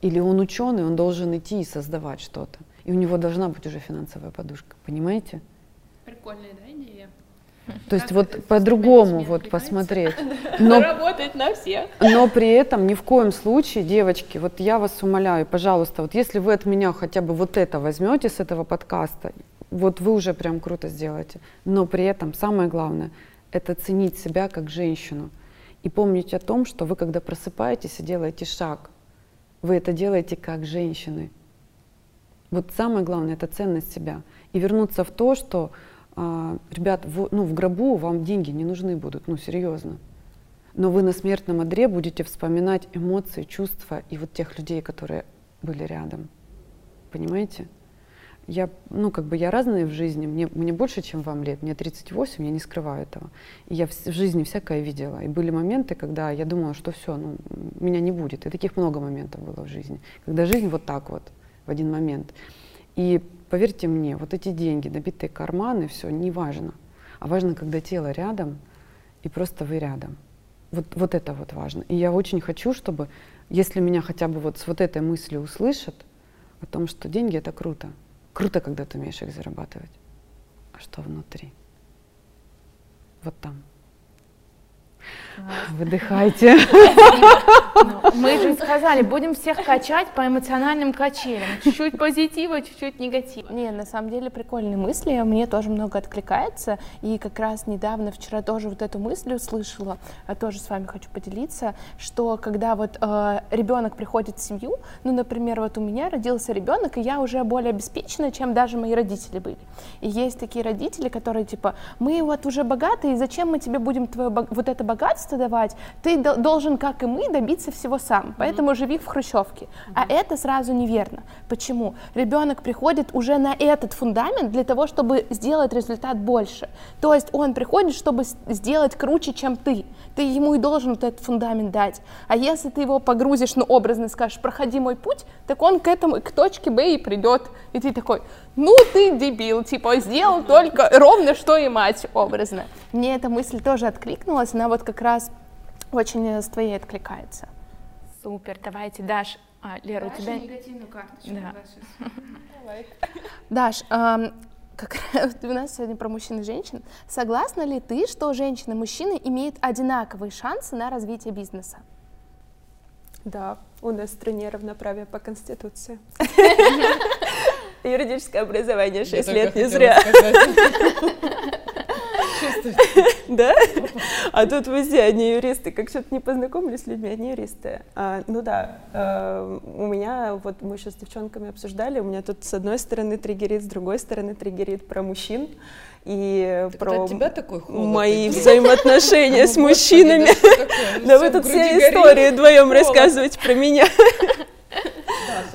Или он ученый, он должен идти и создавать что-то. И у него должна быть уже финансовая подушка, понимаете? Прикольная, да, идея? То есть вот по-другому вот посмотреть. Но, Работает на всех. Но при этом ни в коем случае, девочки, вот я вас умоляю, пожалуйста, вот если вы от меня хотя бы вот это возьмете с этого подкаста, вот вы уже прям круто сделаете. Но при этом самое главное — это ценить себя как женщину. И помнить о том, что вы, когда просыпаетесь и делаете шаг, вы это делаете как женщины. Вот самое главное — это ценность себя. И вернуться в то, что, э, ребят, в, ну, в гробу вам деньги не нужны будут, ну, серьезно. Но вы на смертном одре будете вспоминать эмоции, чувства и вот тех людей, которые были рядом. Понимаете? Я, ну, как бы я разная в жизни, мне, мне больше, чем вам лет, мне 38, я не скрываю этого. И я в, в жизни всякое видела. И были моменты, когда я думала, что все, ну, меня не будет. И таких много моментов было в жизни, когда жизнь вот так вот, в один момент. И поверьте мне, вот эти деньги, набитые карманы, все, не важно. А важно, когда тело рядом, и просто вы рядом. Вот, вот это вот важно. И я очень хочу, чтобы, если меня хотя бы вот с вот этой мыслью услышат, о том, что деньги — это круто, Круто, когда ты умеешь их зарабатывать. А что внутри? Вот там. Выдыхайте. Ну, мы же сказали, будем всех качать по эмоциональным качелям. Чуть-чуть позитива, чуть-чуть негатива. Не, на самом деле прикольные мысли, мне тоже много откликается. И как раз недавно, вчера тоже вот эту мысль услышала, а тоже с вами хочу поделиться, что когда вот э, ребенок приходит в семью, ну, например, вот у меня родился ребенок, и я уже более обеспечена, чем даже мои родители были. И есть такие родители, которые типа, мы вот уже богатые, зачем мы тебе будем твое вот это богатство богатство давать, ты должен, как и мы, добиться всего сам. Поэтому mm-hmm. живи в хрущевке. Mm-hmm. А это сразу неверно. Почему? Ребенок приходит уже на этот фундамент для того, чтобы сделать результат больше. То есть он приходит, чтобы сделать круче, чем ты. Ты ему и должен вот этот фундамент дать. А если ты его погрузишь, ну, образно скажешь, проходи мой путь, так он к этому, к точке Б и придет. И ты такой, ну ты дебил, типа, сделал только ровно что и мать, образно. Мне эта мысль тоже откликнулась, она вот как раз очень с твоей откликается. Супер, давайте, Даш, а, Лера, Даша у тебя... негативную карточку. Да. Даш, как у нас сегодня про мужчин и женщин. Согласна ли ты, что женщины и мужчины имеют одинаковые шансы на развитие бизнеса? Да, у нас в стране равноправие по Конституции. Юридическое образование 6 лет не зря. Да? А тут вы все одни юристы. Как что-то не познакомились с людьми, одни юристы. А, ну да, э, у меня, вот мы сейчас с девчонками обсуждали, у меня тут с одной стороны триггерит, с другой стороны триггерит про мужчин и так про тебя такой холод, мои взаимоотношения с мужчинами. Да вы тут все истории вдвоем рассказываете про меня.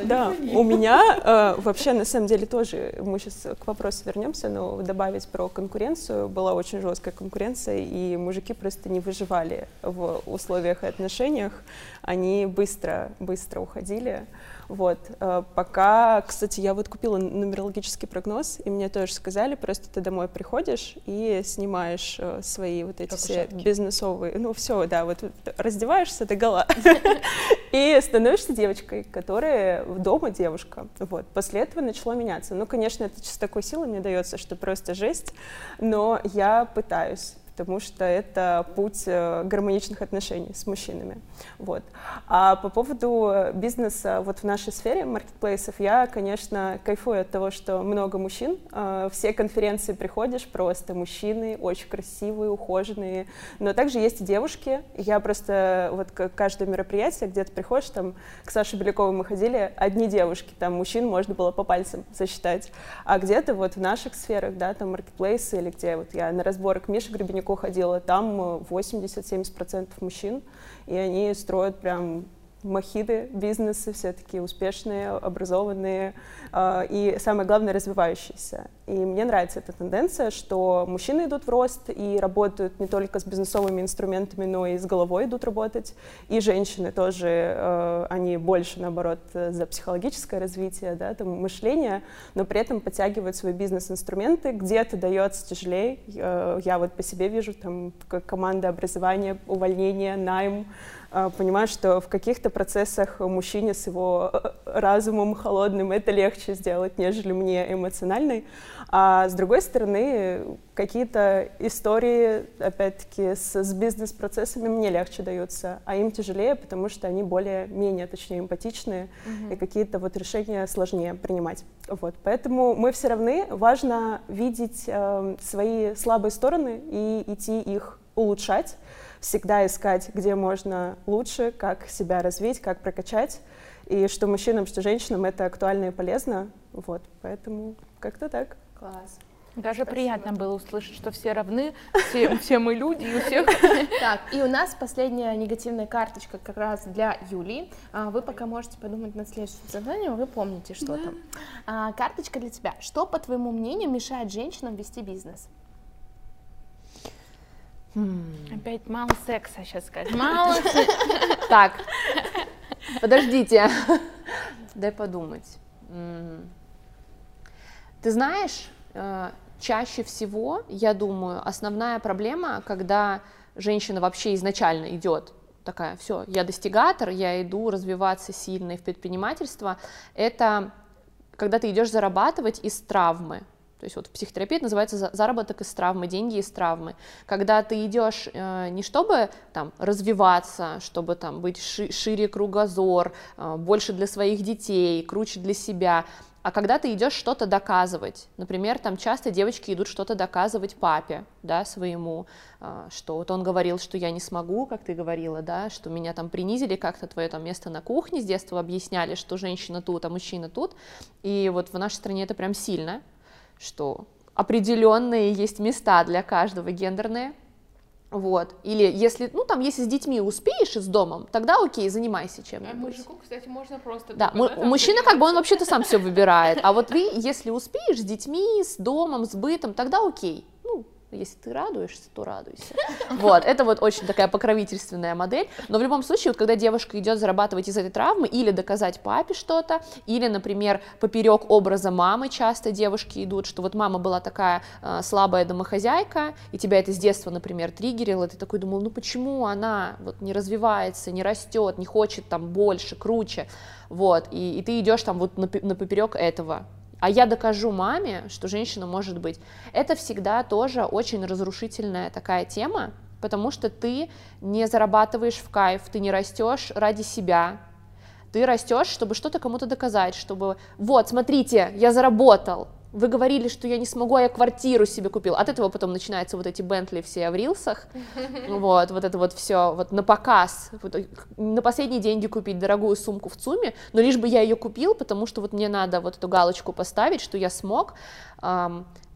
Да, у меня э, вообще на самом деле тоже, мы сейчас к вопросу вернемся, но добавить про конкуренцию, была очень жесткая конкуренция, и мужики просто не выживали в условиях и отношениях, они быстро, быстро уходили. Вот. Э, пока, кстати, я вот купила нумерологический прогноз, и мне тоже сказали, просто ты домой приходишь и снимаешь э, свои вот эти все бизнесовые, ну все, да, вот раздеваешься до гола и становишься девочкой, которая дома девушка. Вот. После этого начало меняться. Ну, конечно, это с такой силой мне дается, что просто жесть, но я пытаюсь потому что это путь э, гармоничных отношений с мужчинами. Вот. А по поводу бизнеса вот в нашей сфере маркетплейсов, я, конечно, кайфую от того, что много мужчин. Э, все конференции приходишь, просто мужчины, очень красивые, ухоженные, но также есть и девушки. Я просто вот каждое мероприятие, где ты приходишь, там к Саше Беляковой мы ходили, одни девушки, там мужчин можно было по пальцам засчитать. А где-то вот в наших сферах, да, там маркетплейсы или где вот я на разборы к Мише Гребенюку далеко ходила, там 80-70% мужчин, и они строят прям махиды, бизнесы все такие успешные, образованные э, и, самое главное, развивающиеся. И мне нравится эта тенденция, что мужчины идут в рост и работают не только с бизнесовыми инструментами, но и с головой идут работать. И женщины тоже, э, они больше, наоборот, за психологическое развитие, да, там, мышление, но при этом подтягивают свои бизнес-инструменты. Где-то дается тяжелее. Э, я вот по себе вижу, там, команда образования, увольнение, найм, а, понимать, что в каких-то процессах мужчине с его э, разумом холодным это легче сделать, нежели мне эмоциональной. А с другой стороны, какие-то истории, опять-таки, с, с бизнес-процессами мне легче даются, а им тяжелее, потому что они более-менее, точнее, эмпатичные, mm-hmm. и какие-то вот решения сложнее принимать. Вот. Поэтому мы все равны, важно видеть э, свои слабые стороны и идти их улучшать, всегда искать, где можно лучше, как себя развить, как прокачать, и что мужчинам, что женщинам это актуально и полезно. Вот, поэтому как-то так. Класс. Даже Спасибо. приятно было услышать, что все равны, все, все мы люди, и у всех... Так, и у нас последняя негативная карточка как раз для Юлии. А, вы пока можете подумать над следующим заданием, вы помните, что да. там. А, карточка для тебя. Что, по твоему мнению, мешает женщинам вести бизнес? Опять мало секса сейчас сказать. Мало Так, подождите. Дай подумать. Ты знаешь, э, чаще всего, я думаю, основная проблема, когда женщина вообще изначально идет такая, все, я достигатор, я иду развиваться сильно в предпринимательство, это когда ты идешь зарабатывать из травмы, то есть вот в психотерапии это называется заработок из травмы, деньги из травмы. Когда ты идешь э, не чтобы там развиваться, чтобы там быть ши шире кругозор, э, больше для своих детей, круче для себя, а когда ты идешь что-то доказывать, например, там часто девочки идут что-то доказывать папе, да, своему, э, что вот он говорил, что я не смогу, как ты говорила, да, что меня там принизили как-то твое там место на кухне, с детства объясняли, что женщина тут, а мужчина тут, и вот в нашей стране это прям сильно, что определенные есть места для каждого гендерные. Вот. Или если, ну там, если с детьми успеешь и с домом, тогда окей, занимайся А чем-нибудь. мужику, кстати, можно просто... Да, мужчина как бы он вообще-то сам все выбирает. А вот вы, если успеешь с детьми, с домом, с бытом, тогда окей. Ну, если ты радуешься, то радуйся. Вот, это вот очень такая покровительственная модель. Но в любом случае, вот когда девушка идет зарабатывать из этой травмы, или доказать папе что-то, или, например, поперек образа мамы часто девушки идут, что вот мама была такая э, слабая домохозяйка, и тебя это с детства, например, триггерило, ты такой думал, ну почему она вот не развивается, не растет, не хочет там больше, круче, вот, и, и ты идешь там вот на, поперек этого, а я докажу маме, что женщина может быть. Это всегда тоже очень разрушительная такая тема, потому что ты не зарабатываешь в кайф, ты не растешь ради себя, ты растешь, чтобы что-то кому-то доказать, чтобы вот, смотрите, я заработал. Вы говорили, что я не смогу, а я квартиру себе купил. От этого потом начинаются вот эти Бентли все в рилсах. Вот, вот это вот все вот на показ. Вот, э, на последние деньги купить дорогую сумку в ЦУМе, но лишь бы я ее купил, потому что вот мне надо вот эту галочку поставить, что я смог.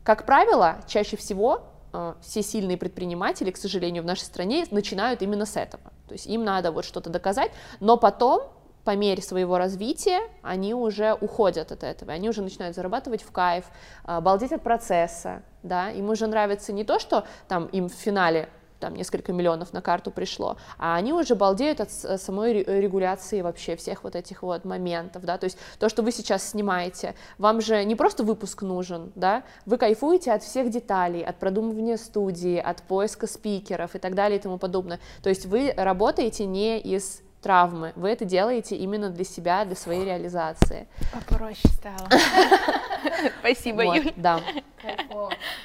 Как правило, чаще всего э, все сильные предприниматели, к сожалению, в нашей стране начинают именно с этого. То есть им надо вот что-то доказать, но потом по мере своего развития они уже уходят от этого, они уже начинают зарабатывать в кайф, а, балдеть от процесса, да, им уже нравится не то, что там им в финале там несколько миллионов на карту пришло, а они уже балдеют от с- самой ре- регуляции вообще всех вот этих вот моментов, да, то есть то, что вы сейчас снимаете, вам же не просто выпуск нужен, да, вы кайфуете от всех деталей, от продумывания студии, от поиска спикеров и так далее и тому подобное, то есть вы работаете не из травмы, вы это делаете именно для себя, для своей реализации. Попроще стало. Спасибо, Юль. да.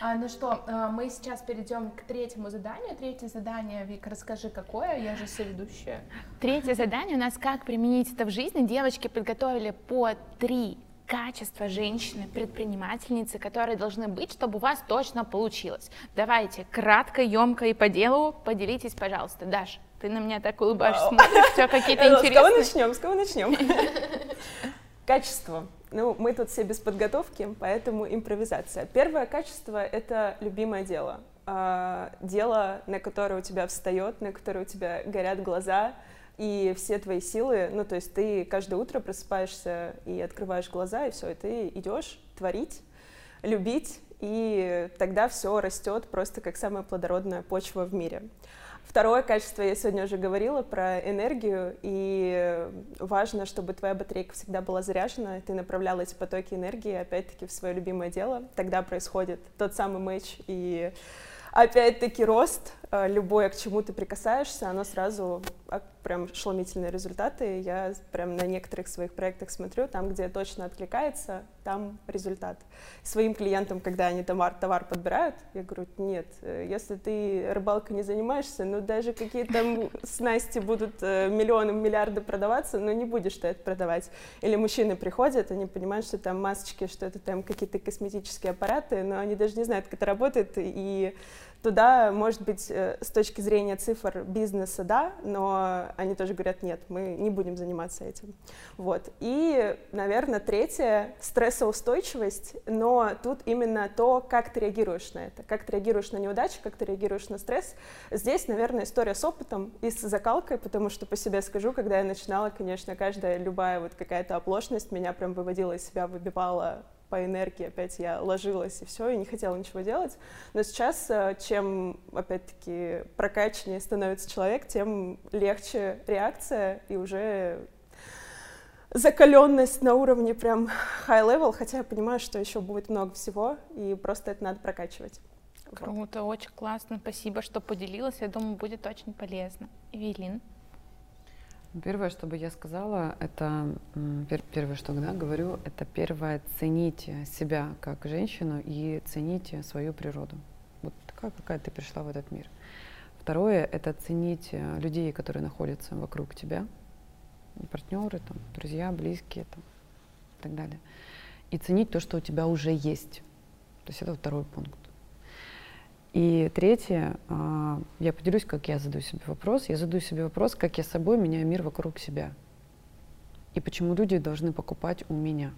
А, ну что, а, мы сейчас перейдем к третьему заданию. Третье задание, Вика, расскажи, какое? Я же соведущая. Третье задание у нас «Как применить это в жизни». Девочки подготовили по три качества женщины, предпринимательницы, которые должны быть, чтобы у вас точно получилось. Давайте, кратко, емко и по делу поделитесь, пожалуйста. Даш, ты на меня так улыбаешься, смотришь, все какие-то Э, С кого интересные. начнем? С кого начнем? Качество. Ну, мы тут все без подготовки, поэтому импровизация. Первое качество — это любимое дело. А, Дело, на которое у тебя встает, на которое у тебя горят глаза, и все твои силы, ну, то есть ты каждое утро просыпаешься и открываешь глаза, и все, и ты идешь творить, любить, и тогда все растет просто как самая плодородная почва в мире. Второе качество, я сегодня уже говорила про энергию, и важно, чтобы твоя батарейка всегда была заряжена, ты направляла эти потоки энергии, опять-таки, в свое любимое дело, тогда происходит тот самый матч, и опять-таки рост, э, любое, к чему ты прикасаешься, оно сразу а, прям ошеломительные результаты. Я прям на некоторых своих проектах смотрю, там, где точно откликается, там результат. Своим клиентам, когда они товар, товар подбирают, я говорю, нет, э, если ты рыбалкой не занимаешься, ну даже какие там снасти будут э, миллионы, миллиарды продаваться, но не будешь ты это продавать. Или мужчины приходят, они понимают, что там масочки, что это там какие-то косметические аппараты, но они даже не знают, как это работает, и туда, может быть, э, с точки зрения цифр бизнеса, да, но они тоже говорят, нет, мы не будем заниматься этим. Вот. И, наверное, третье — стрессоустойчивость, но тут именно то, как ты реагируешь на это, как ты реагируешь на неудачи, как ты реагируешь на стресс. Здесь, наверное, история с опытом и с закалкой, потому что по себе скажу, когда я начинала, конечно, каждая любая вот какая-то оплошность меня прям выводила из себя, выбивала по энергии, опять я ложилась и все, и не хотела ничего делать. Но сейчас, э, чем, опять-таки, прокачаннее становится человек, тем легче реакция и уже закаленность на уровне прям high level, хотя я понимаю, что еще будет много всего, и просто это надо прокачивать. Вот. Круто, очень классно. Спасибо, что поделилась. Я думаю, будет очень полезно. Эвелин. Первое, что бы я сказала, это пер- первое, что да, говорю, это первое, цените себя как женщину и цените свою природу. Вот такая, какая ты пришла в этот мир. Второе, это ценить э, людей, которые находятся вокруг тебя, партнеры, там, друзья, близкие там, и так далее. И ценить то, что у тебя уже есть. То есть это второй пункт. И третье, а, я поделюсь, как я задаю себе вопрос. Я задаю себе вопрос, как я собой меняю мир вокруг себя. И почему люди должны покупать у меня.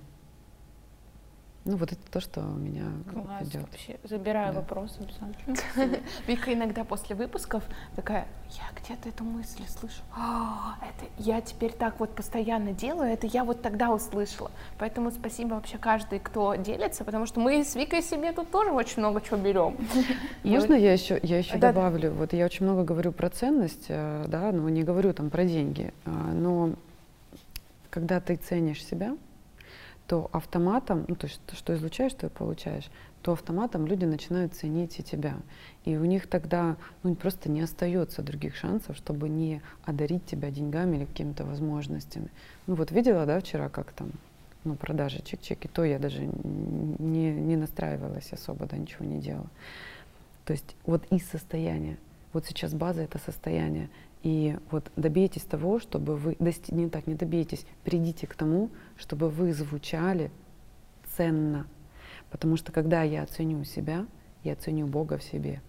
Ну, вот это то, что меня Класс, ведет. вообще. Забираю Да. вопрос обязательно. Вика иногда после выпусков такая, я где-то эту мысль слышу. «А, это я теперь так вот постоянно делаю, это я вот тогда услышала. Поэтому спасибо вообще каждый, кто делится, потому что мы с Викой себе тут тоже очень много чего берем. Можно я еще, я еще Да, да. добавлю? Вот я очень много говорю про ценность, э, да, но не говорю там про деньги. А, Но когда ты ценишь себя, то автоматом, ну то есть то, что излучаешь, то и получаешь, то автоматом люди начинают ценить и тебя. И у них тогда ну, просто не остается других шансов, чтобы не одарить тебя деньгами или какими-то возможностями. Ну вот видела, да, вчера, как там ну, продажи чик-чик, и то я даже не, не настраивалась особо, да, ничего не делала. То есть вот из состояния, вот сейчас база это состояние, и вот добейтесь того, чтобы вы, дости- не так, не добейтесь, придите к тому, чтобы вы звучали ценно. Потому что когда я оценю себя, я оценю Бога в себе.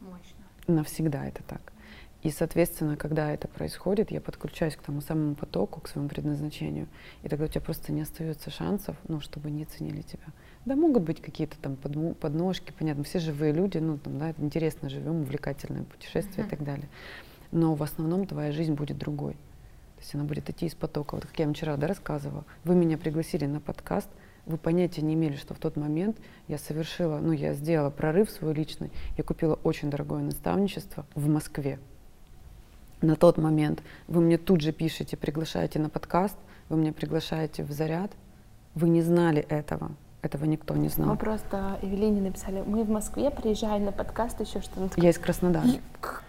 Мощно. Навсегда это так. И, соответственно, когда это происходит, я подключаюсь к тому самому потоку, к своему предназначению. И тогда у тебя просто не остается шансов, ну, чтобы не ценили тебя. Да, могут быть какие-то там подножки, понятно, все живые люди, ну, там, да, интересно живем, увлекательное путешествие и так далее. Но в основном твоя жизнь будет другой. То есть она будет идти из потока. Вот как я вам вчера да, рассказывала, вы меня пригласили на подкаст, вы понятия не имели, что в тот момент я совершила, ну, я сделала прорыв свой личный, я купила очень дорогое наставничество в Москве. На тот момент вы мне тут же пишете, приглашаете на подкаст, вы меня приглашаете в заряд, вы не знали этого, этого никто не знал. Мы просто Евелине написали, мы в Москве, приезжаем на подкаст, еще что-то. Я из Краснодара.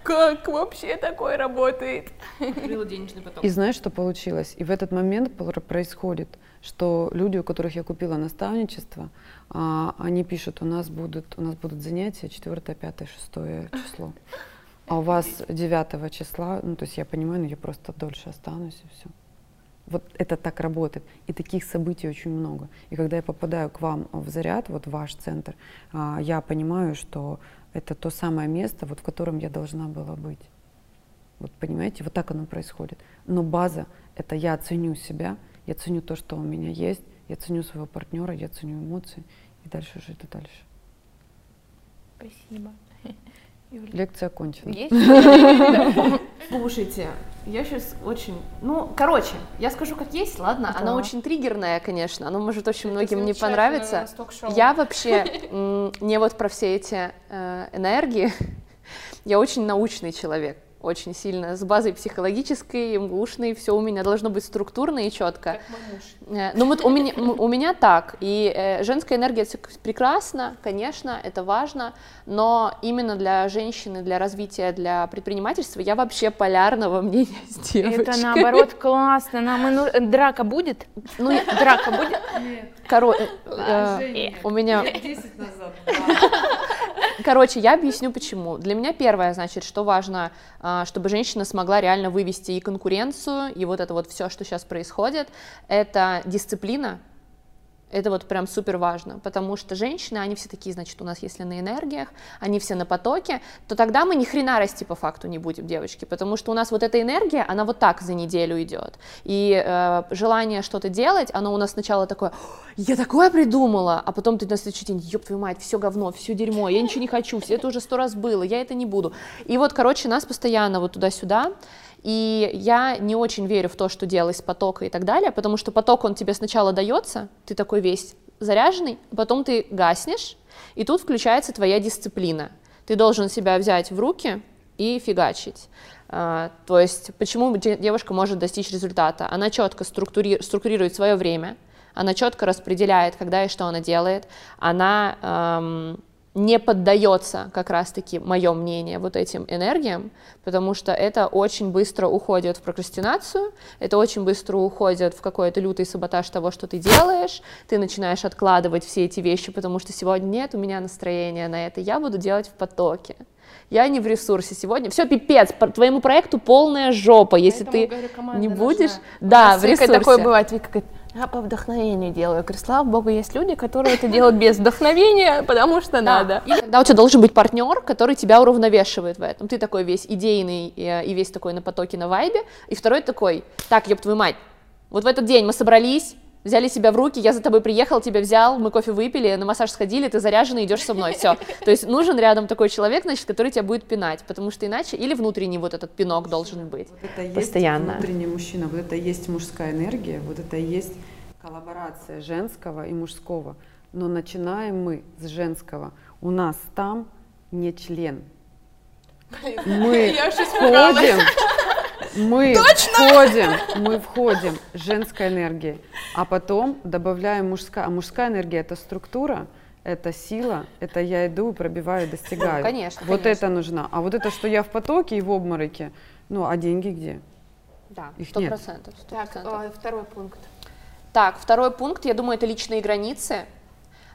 Как вообще такое работает? Открыла денежный поток. И знаешь, что получилось? И в этот момент происходит, что люди, у которых я купила наставничество, а, они пишут, у нас будут, у нас будут занятия 4, 5, 6 число. А у вас 9 числа, ну то есть я понимаю, но я просто дольше останусь и все. Вот это так работает. И таких событий очень много. И когда я попадаю к вам в заряд, вот в ваш центр, а, я понимаю, что это то самое место, вот в котором я должна была быть. Вот понимаете, вот так оно происходит. Но база — это я ценю себя, я ценю то, что у меня есть, я ценю своего партнера, я ценю эмоции, и дальше жить и дальше. Спасибо. Лекция окончена. Есть? Слушайте, я сейчас очень... Ну, короче, я скажу как есть, ладно? Она Да. очень триггерная, конечно, она может очень Это многим не понравиться. Я вообще не вот про все эти э, энергии, я очень научный человек, очень сильно, с базой психологической, МГУшной, все у меня должно быть структурно и четко. Как. Э, Ну вот у меня, у меня так, и э, женская энергия это прекрасно, конечно, это важно, но именно для женщины, для развития, для предпринимательства я вообще полярного мнения с девочкой. Это наоборот классно. Нам и ну- драка будет? Ну, Драка будет? коро- э, э, Женя, у меня лет 10 назад. Короче, я объясню почему. Для меня первое, значит, что важно, а, чтобы женщина смогла реально вывести и конкуренцию, и вот это вот все, что сейчас происходит, это дисциплина. Это вот прям супер важно, потому что женщины, они все такие, значит, у нас если на энергиях, они все на потоке, то тогда мы ни хрена расти по факту не будем, девочки, потому что у нас вот эта энергия, она вот так за неделю идет. И э, желание что-то делать, оно у нас сначала такое, «О, я такое придумала, а потом ты на следующий день, ёб твою мать, все говно, все дерьмо, я ничего не хочу, все это уже сто раз было, я это не буду. И вот, короче, нас постоянно вот туда-сюда, и я не очень верю в то, что делай с потока и так далее, потому что поток, он тебе сначала дается, ты такой весь заряженный, потом ты гаснешь, и тут включается твоя дисциплина. Ты должен себя взять в руки и фигачить. А, То есть почему де- девушка может достичь результата? Она четко структури- структурирует свое время, она четко распределяет, когда и что она делает, она эм, не поддается, как раз-таки, мое мнение, вот этим энергиям, потому что это очень быстро уходит в прокрастинацию, это очень быстро уходит в какой-то лютый саботаж того, что ты делаешь, ты начинаешь откладывать все эти вещи, потому что сегодня нет у меня настроения на это, я буду делать в потоке. Я не в ресурсе сегодня. Все, пипец, по твоему проекту полная жопа, если Поэтому, ты говорю, не нужна. будешь. У Да, в ресурсе. такое бывает. Вика говорит, я по вдохновению делаю. Говорю, слава богу, есть люди, которые это делают без вдохновения, потому что надо. И тогда у тебя должен быть партнер, который тебя уравновешивает в этом. Ты такой весь идейный и, э, и весь такой на потоке, на вайбе, и второй такой, так, ёб твою мать, вот в этот день мы собрались, взяли себя в руки, я за тобой приехал, тебя взял, мы кофе выпили, на массаж сходили, ты заряженный, идешь со мной, все. То есть нужен рядом такой человек, значит, который тебя будет пинать, потому что иначе или внутренний вот этот пинок должен быть Вот это есть постоянно. внутренний мужчина, вот это и есть мужская энергия, вот это и есть коллаборация женского и мужского. Но начинаем мы с женского. У нас там не член. Мы входим, мы входим, мы входим женской энергией, а потом добавляем мужская. А мужская энергия это структура, это сила, это я иду, пробиваю, достигаю. Конечно, Вот конечно. это нужно. А вот это, что я в потоке и в обмороке, ну, а деньги где? Да, Их сто нет. процентов. сто Так, процентов. э, второй пункт. Так, второй пункт, я думаю, это личные границы.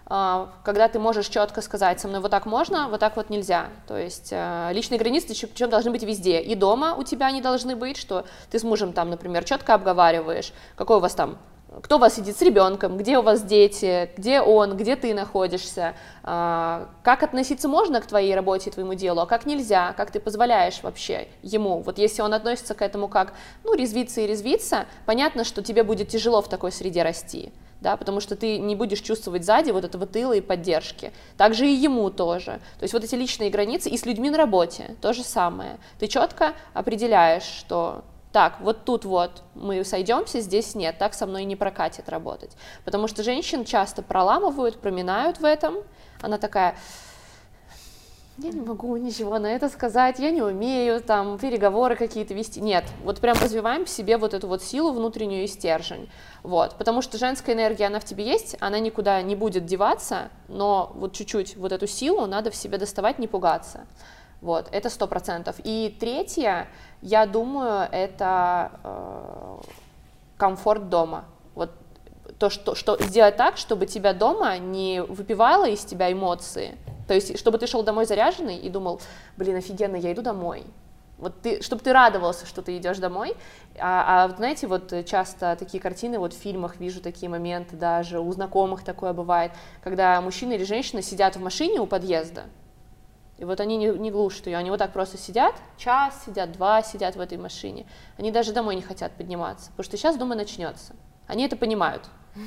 А, Когда ты можешь четко сказать, со мной вот так можно, вот так вот нельзя. То есть э, личные границы причем должны быть везде. И дома у тебя они должны быть, что ты с мужем там, например, четко обговариваешь, какой у вас там кто у вас сидит с ребенком, где у вас дети, где он, где ты находишься, а, как относиться можно к твоей работе твоему делу, а как нельзя, как ты позволяешь вообще ему. Вот если он относится к этому как, ну, резвиться и резвиться, понятно, что тебе будет тяжело в такой среде расти, да, потому что ты не будешь чувствовать сзади вот этого тыла и поддержки. Также и ему тоже. То есть вот эти личные границы и с людьми на работе то же самое. Ты четко определяешь, что так, вот тут вот мы сойдемся, здесь нет, так со мной не прокатит работать. Потому что женщин часто проламывают, проминают в этом. Она такая, я не могу ничего на это сказать, я не умею там переговоры какие-то вести. Нет, вот прям развиваем в себе вот эту вот силу внутреннюю и стержень. Вот, потому что женская энергия, она в тебе есть, она никуда не будет деваться, но вот чуть-чуть вот эту силу надо в себе доставать, не пугаться. Вот, это сто процентов. И третье, я думаю, это э, комфорт дома. То, что, что сделать так, чтобы тебя дома не выпивало из тебя эмоции. То есть, чтобы ты шел домой заряженный и думал, блин, офигенно, я иду домой. Вот ты, чтобы ты радовался, что ты идешь домой. А, а вот знаете, вот часто такие картины, вот в фильмах вижу такие моменты, даже у знакомых такое бывает, когда мужчина или женщина сидят в машине у подъезда, и вот они не, не глушат ее, они вот так просто сидят, час сидят, два сидят в этой машине. Они даже домой не хотят подниматься, потому что сейчас дома начнется. Они это понимают,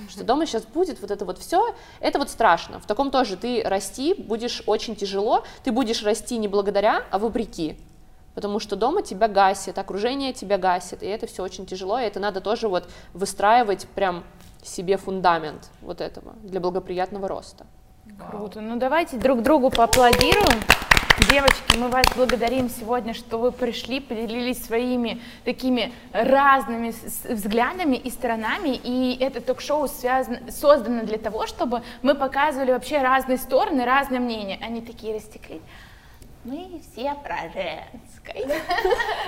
что дома сейчас будет вот это вот все, это вот страшно. В таком тоже ты расти будешь очень тяжело, ты будешь расти не благодаря, а вопреки. Потому что дома тебя гасит, окружение тебя гасит, и это все очень тяжело, и это надо тоже вот выстраивать прям себе фундамент вот этого для благоприятного роста. Круто. Ну давайте друг другу поаплодируем. Девочки, мы вас благодарим сегодня, что вы пришли, поделились своими такими разными взглядами и сторонами. И это ток-шоу связано, создано для того, чтобы мы показывали вообще разные стороны, разные мнения. Они такие растеклись. Мы все про женское.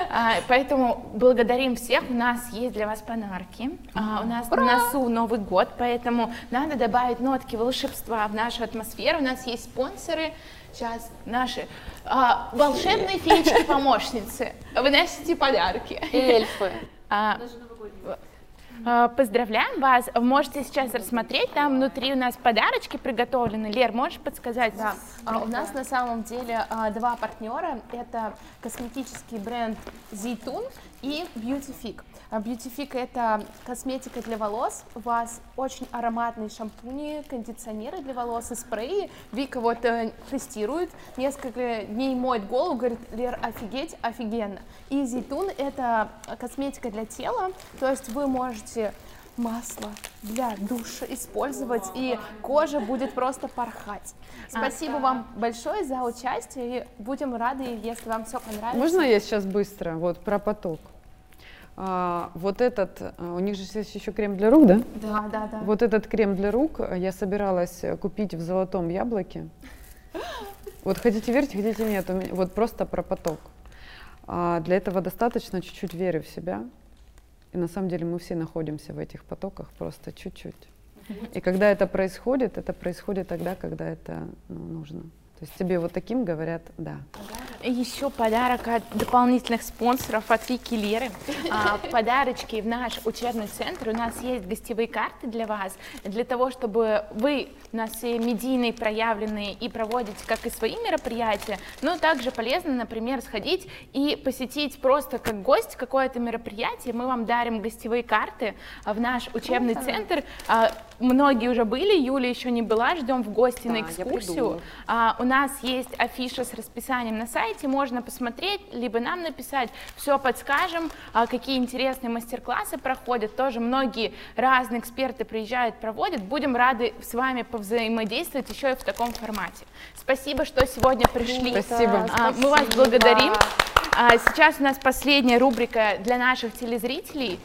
А, Поэтому благодарим всех. У нас есть для вас подарки. А, У нас на носу Новый год, поэтому надо добавить нотки волшебства в нашу атмосферу. У нас есть спонсоры. Сейчас наши а, волшебные феечки-помощницы. Выносите подарки. Эльфы. А, а, Поздравляем вас. Можете сейчас рассмотреть. Там внутри у нас подарочки приготовлены. Лер, можешь подсказать? Да, а, у нас на самом деле а, два партнера. Это косметический бренд Zeytun и Beautyfig. А, Beautyfig это косметика для волос. У вас очень ароматные шампуни, кондиционеры для волос и спреи. Вика вот э, тестирует, несколько дней моет голову, говорит, Лер, офигеть, офигенно. И Zeytun это косметика для тела, то есть вы можете масло для душа использовать, и кожа будет просто порхать. Спасибо вам большое за участие, и будем рады, если вам все понравится. Можно я сейчас быстро, вот про поток? А, вот этот, а, у них же есть еще крем для рук, да? Да, да, да. Вот этот крем для рук э, я собиралась купить в золотом яблоке. Вот хотите верьте, хотите нет, у меня- вот просто про поток. А для этого достаточно чуть-чуть веры в себя. И на самом деле мы все находимся в этих потоках просто чуть-чуть. И когда это происходит, это происходит тогда, когда это ну, нужно. То есть тебе вот таким говорят «да». Еще подарок от дополнительных спонсоров от Вики Леры. А, подарочки в наш учебный центр. У нас есть гостевые карты для вас, для того, чтобы вы у нас все медийные, проявленные и проводите как и свои мероприятия, но также полезно, например, сходить и посетить просто как гость какое-то мероприятие. Мы вам дарим гостевые карты в наш учебный центр. Многие уже были, Юля еще не была, ждем в гости на Да, я экскурсию. А, у нас есть афиша с расписанием на сайте, можно посмотреть, либо нам написать, все подскажем, а, какие интересные мастер-классы проходят, тоже многие разные эксперты приезжают, проводят, будем рады с вами повзаимодействовать еще и в таком формате. Спасибо, что сегодня пришли. Спасибо. А, Мы вас благодарим. А, Сейчас у нас последняя рубрика для наших телезрителей.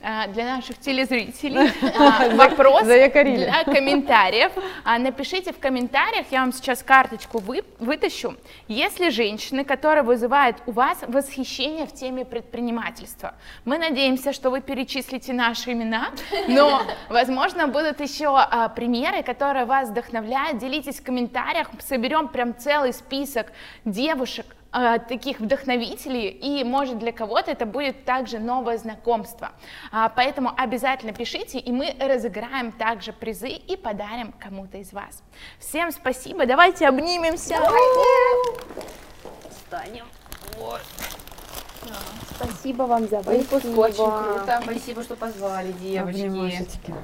А, Для наших телезрителей а, вопрос для комментариев. А, Напишите в комментариях, я вам сейчас карточку вы- вытащу. Если женщины, которые вызывают у вас восхищение в теме предпринимательства, мы надеемся, что вы перечислите наши имена, но, возможно, будут еще а, примеры, которые вас вдохновляют. Делитесь в комментариях, соберем прям целый список девушек, а, таких вдохновителей, и может для кого-то это будет также новое знакомство. А, Поэтому обязательно пишите, и мы разыграем также призы и подарим кому-то из вас. Всем спасибо, давайте обнимемся. Спасибо вам за выпуск. Очень круто. Спасибо, что позвали, девочки.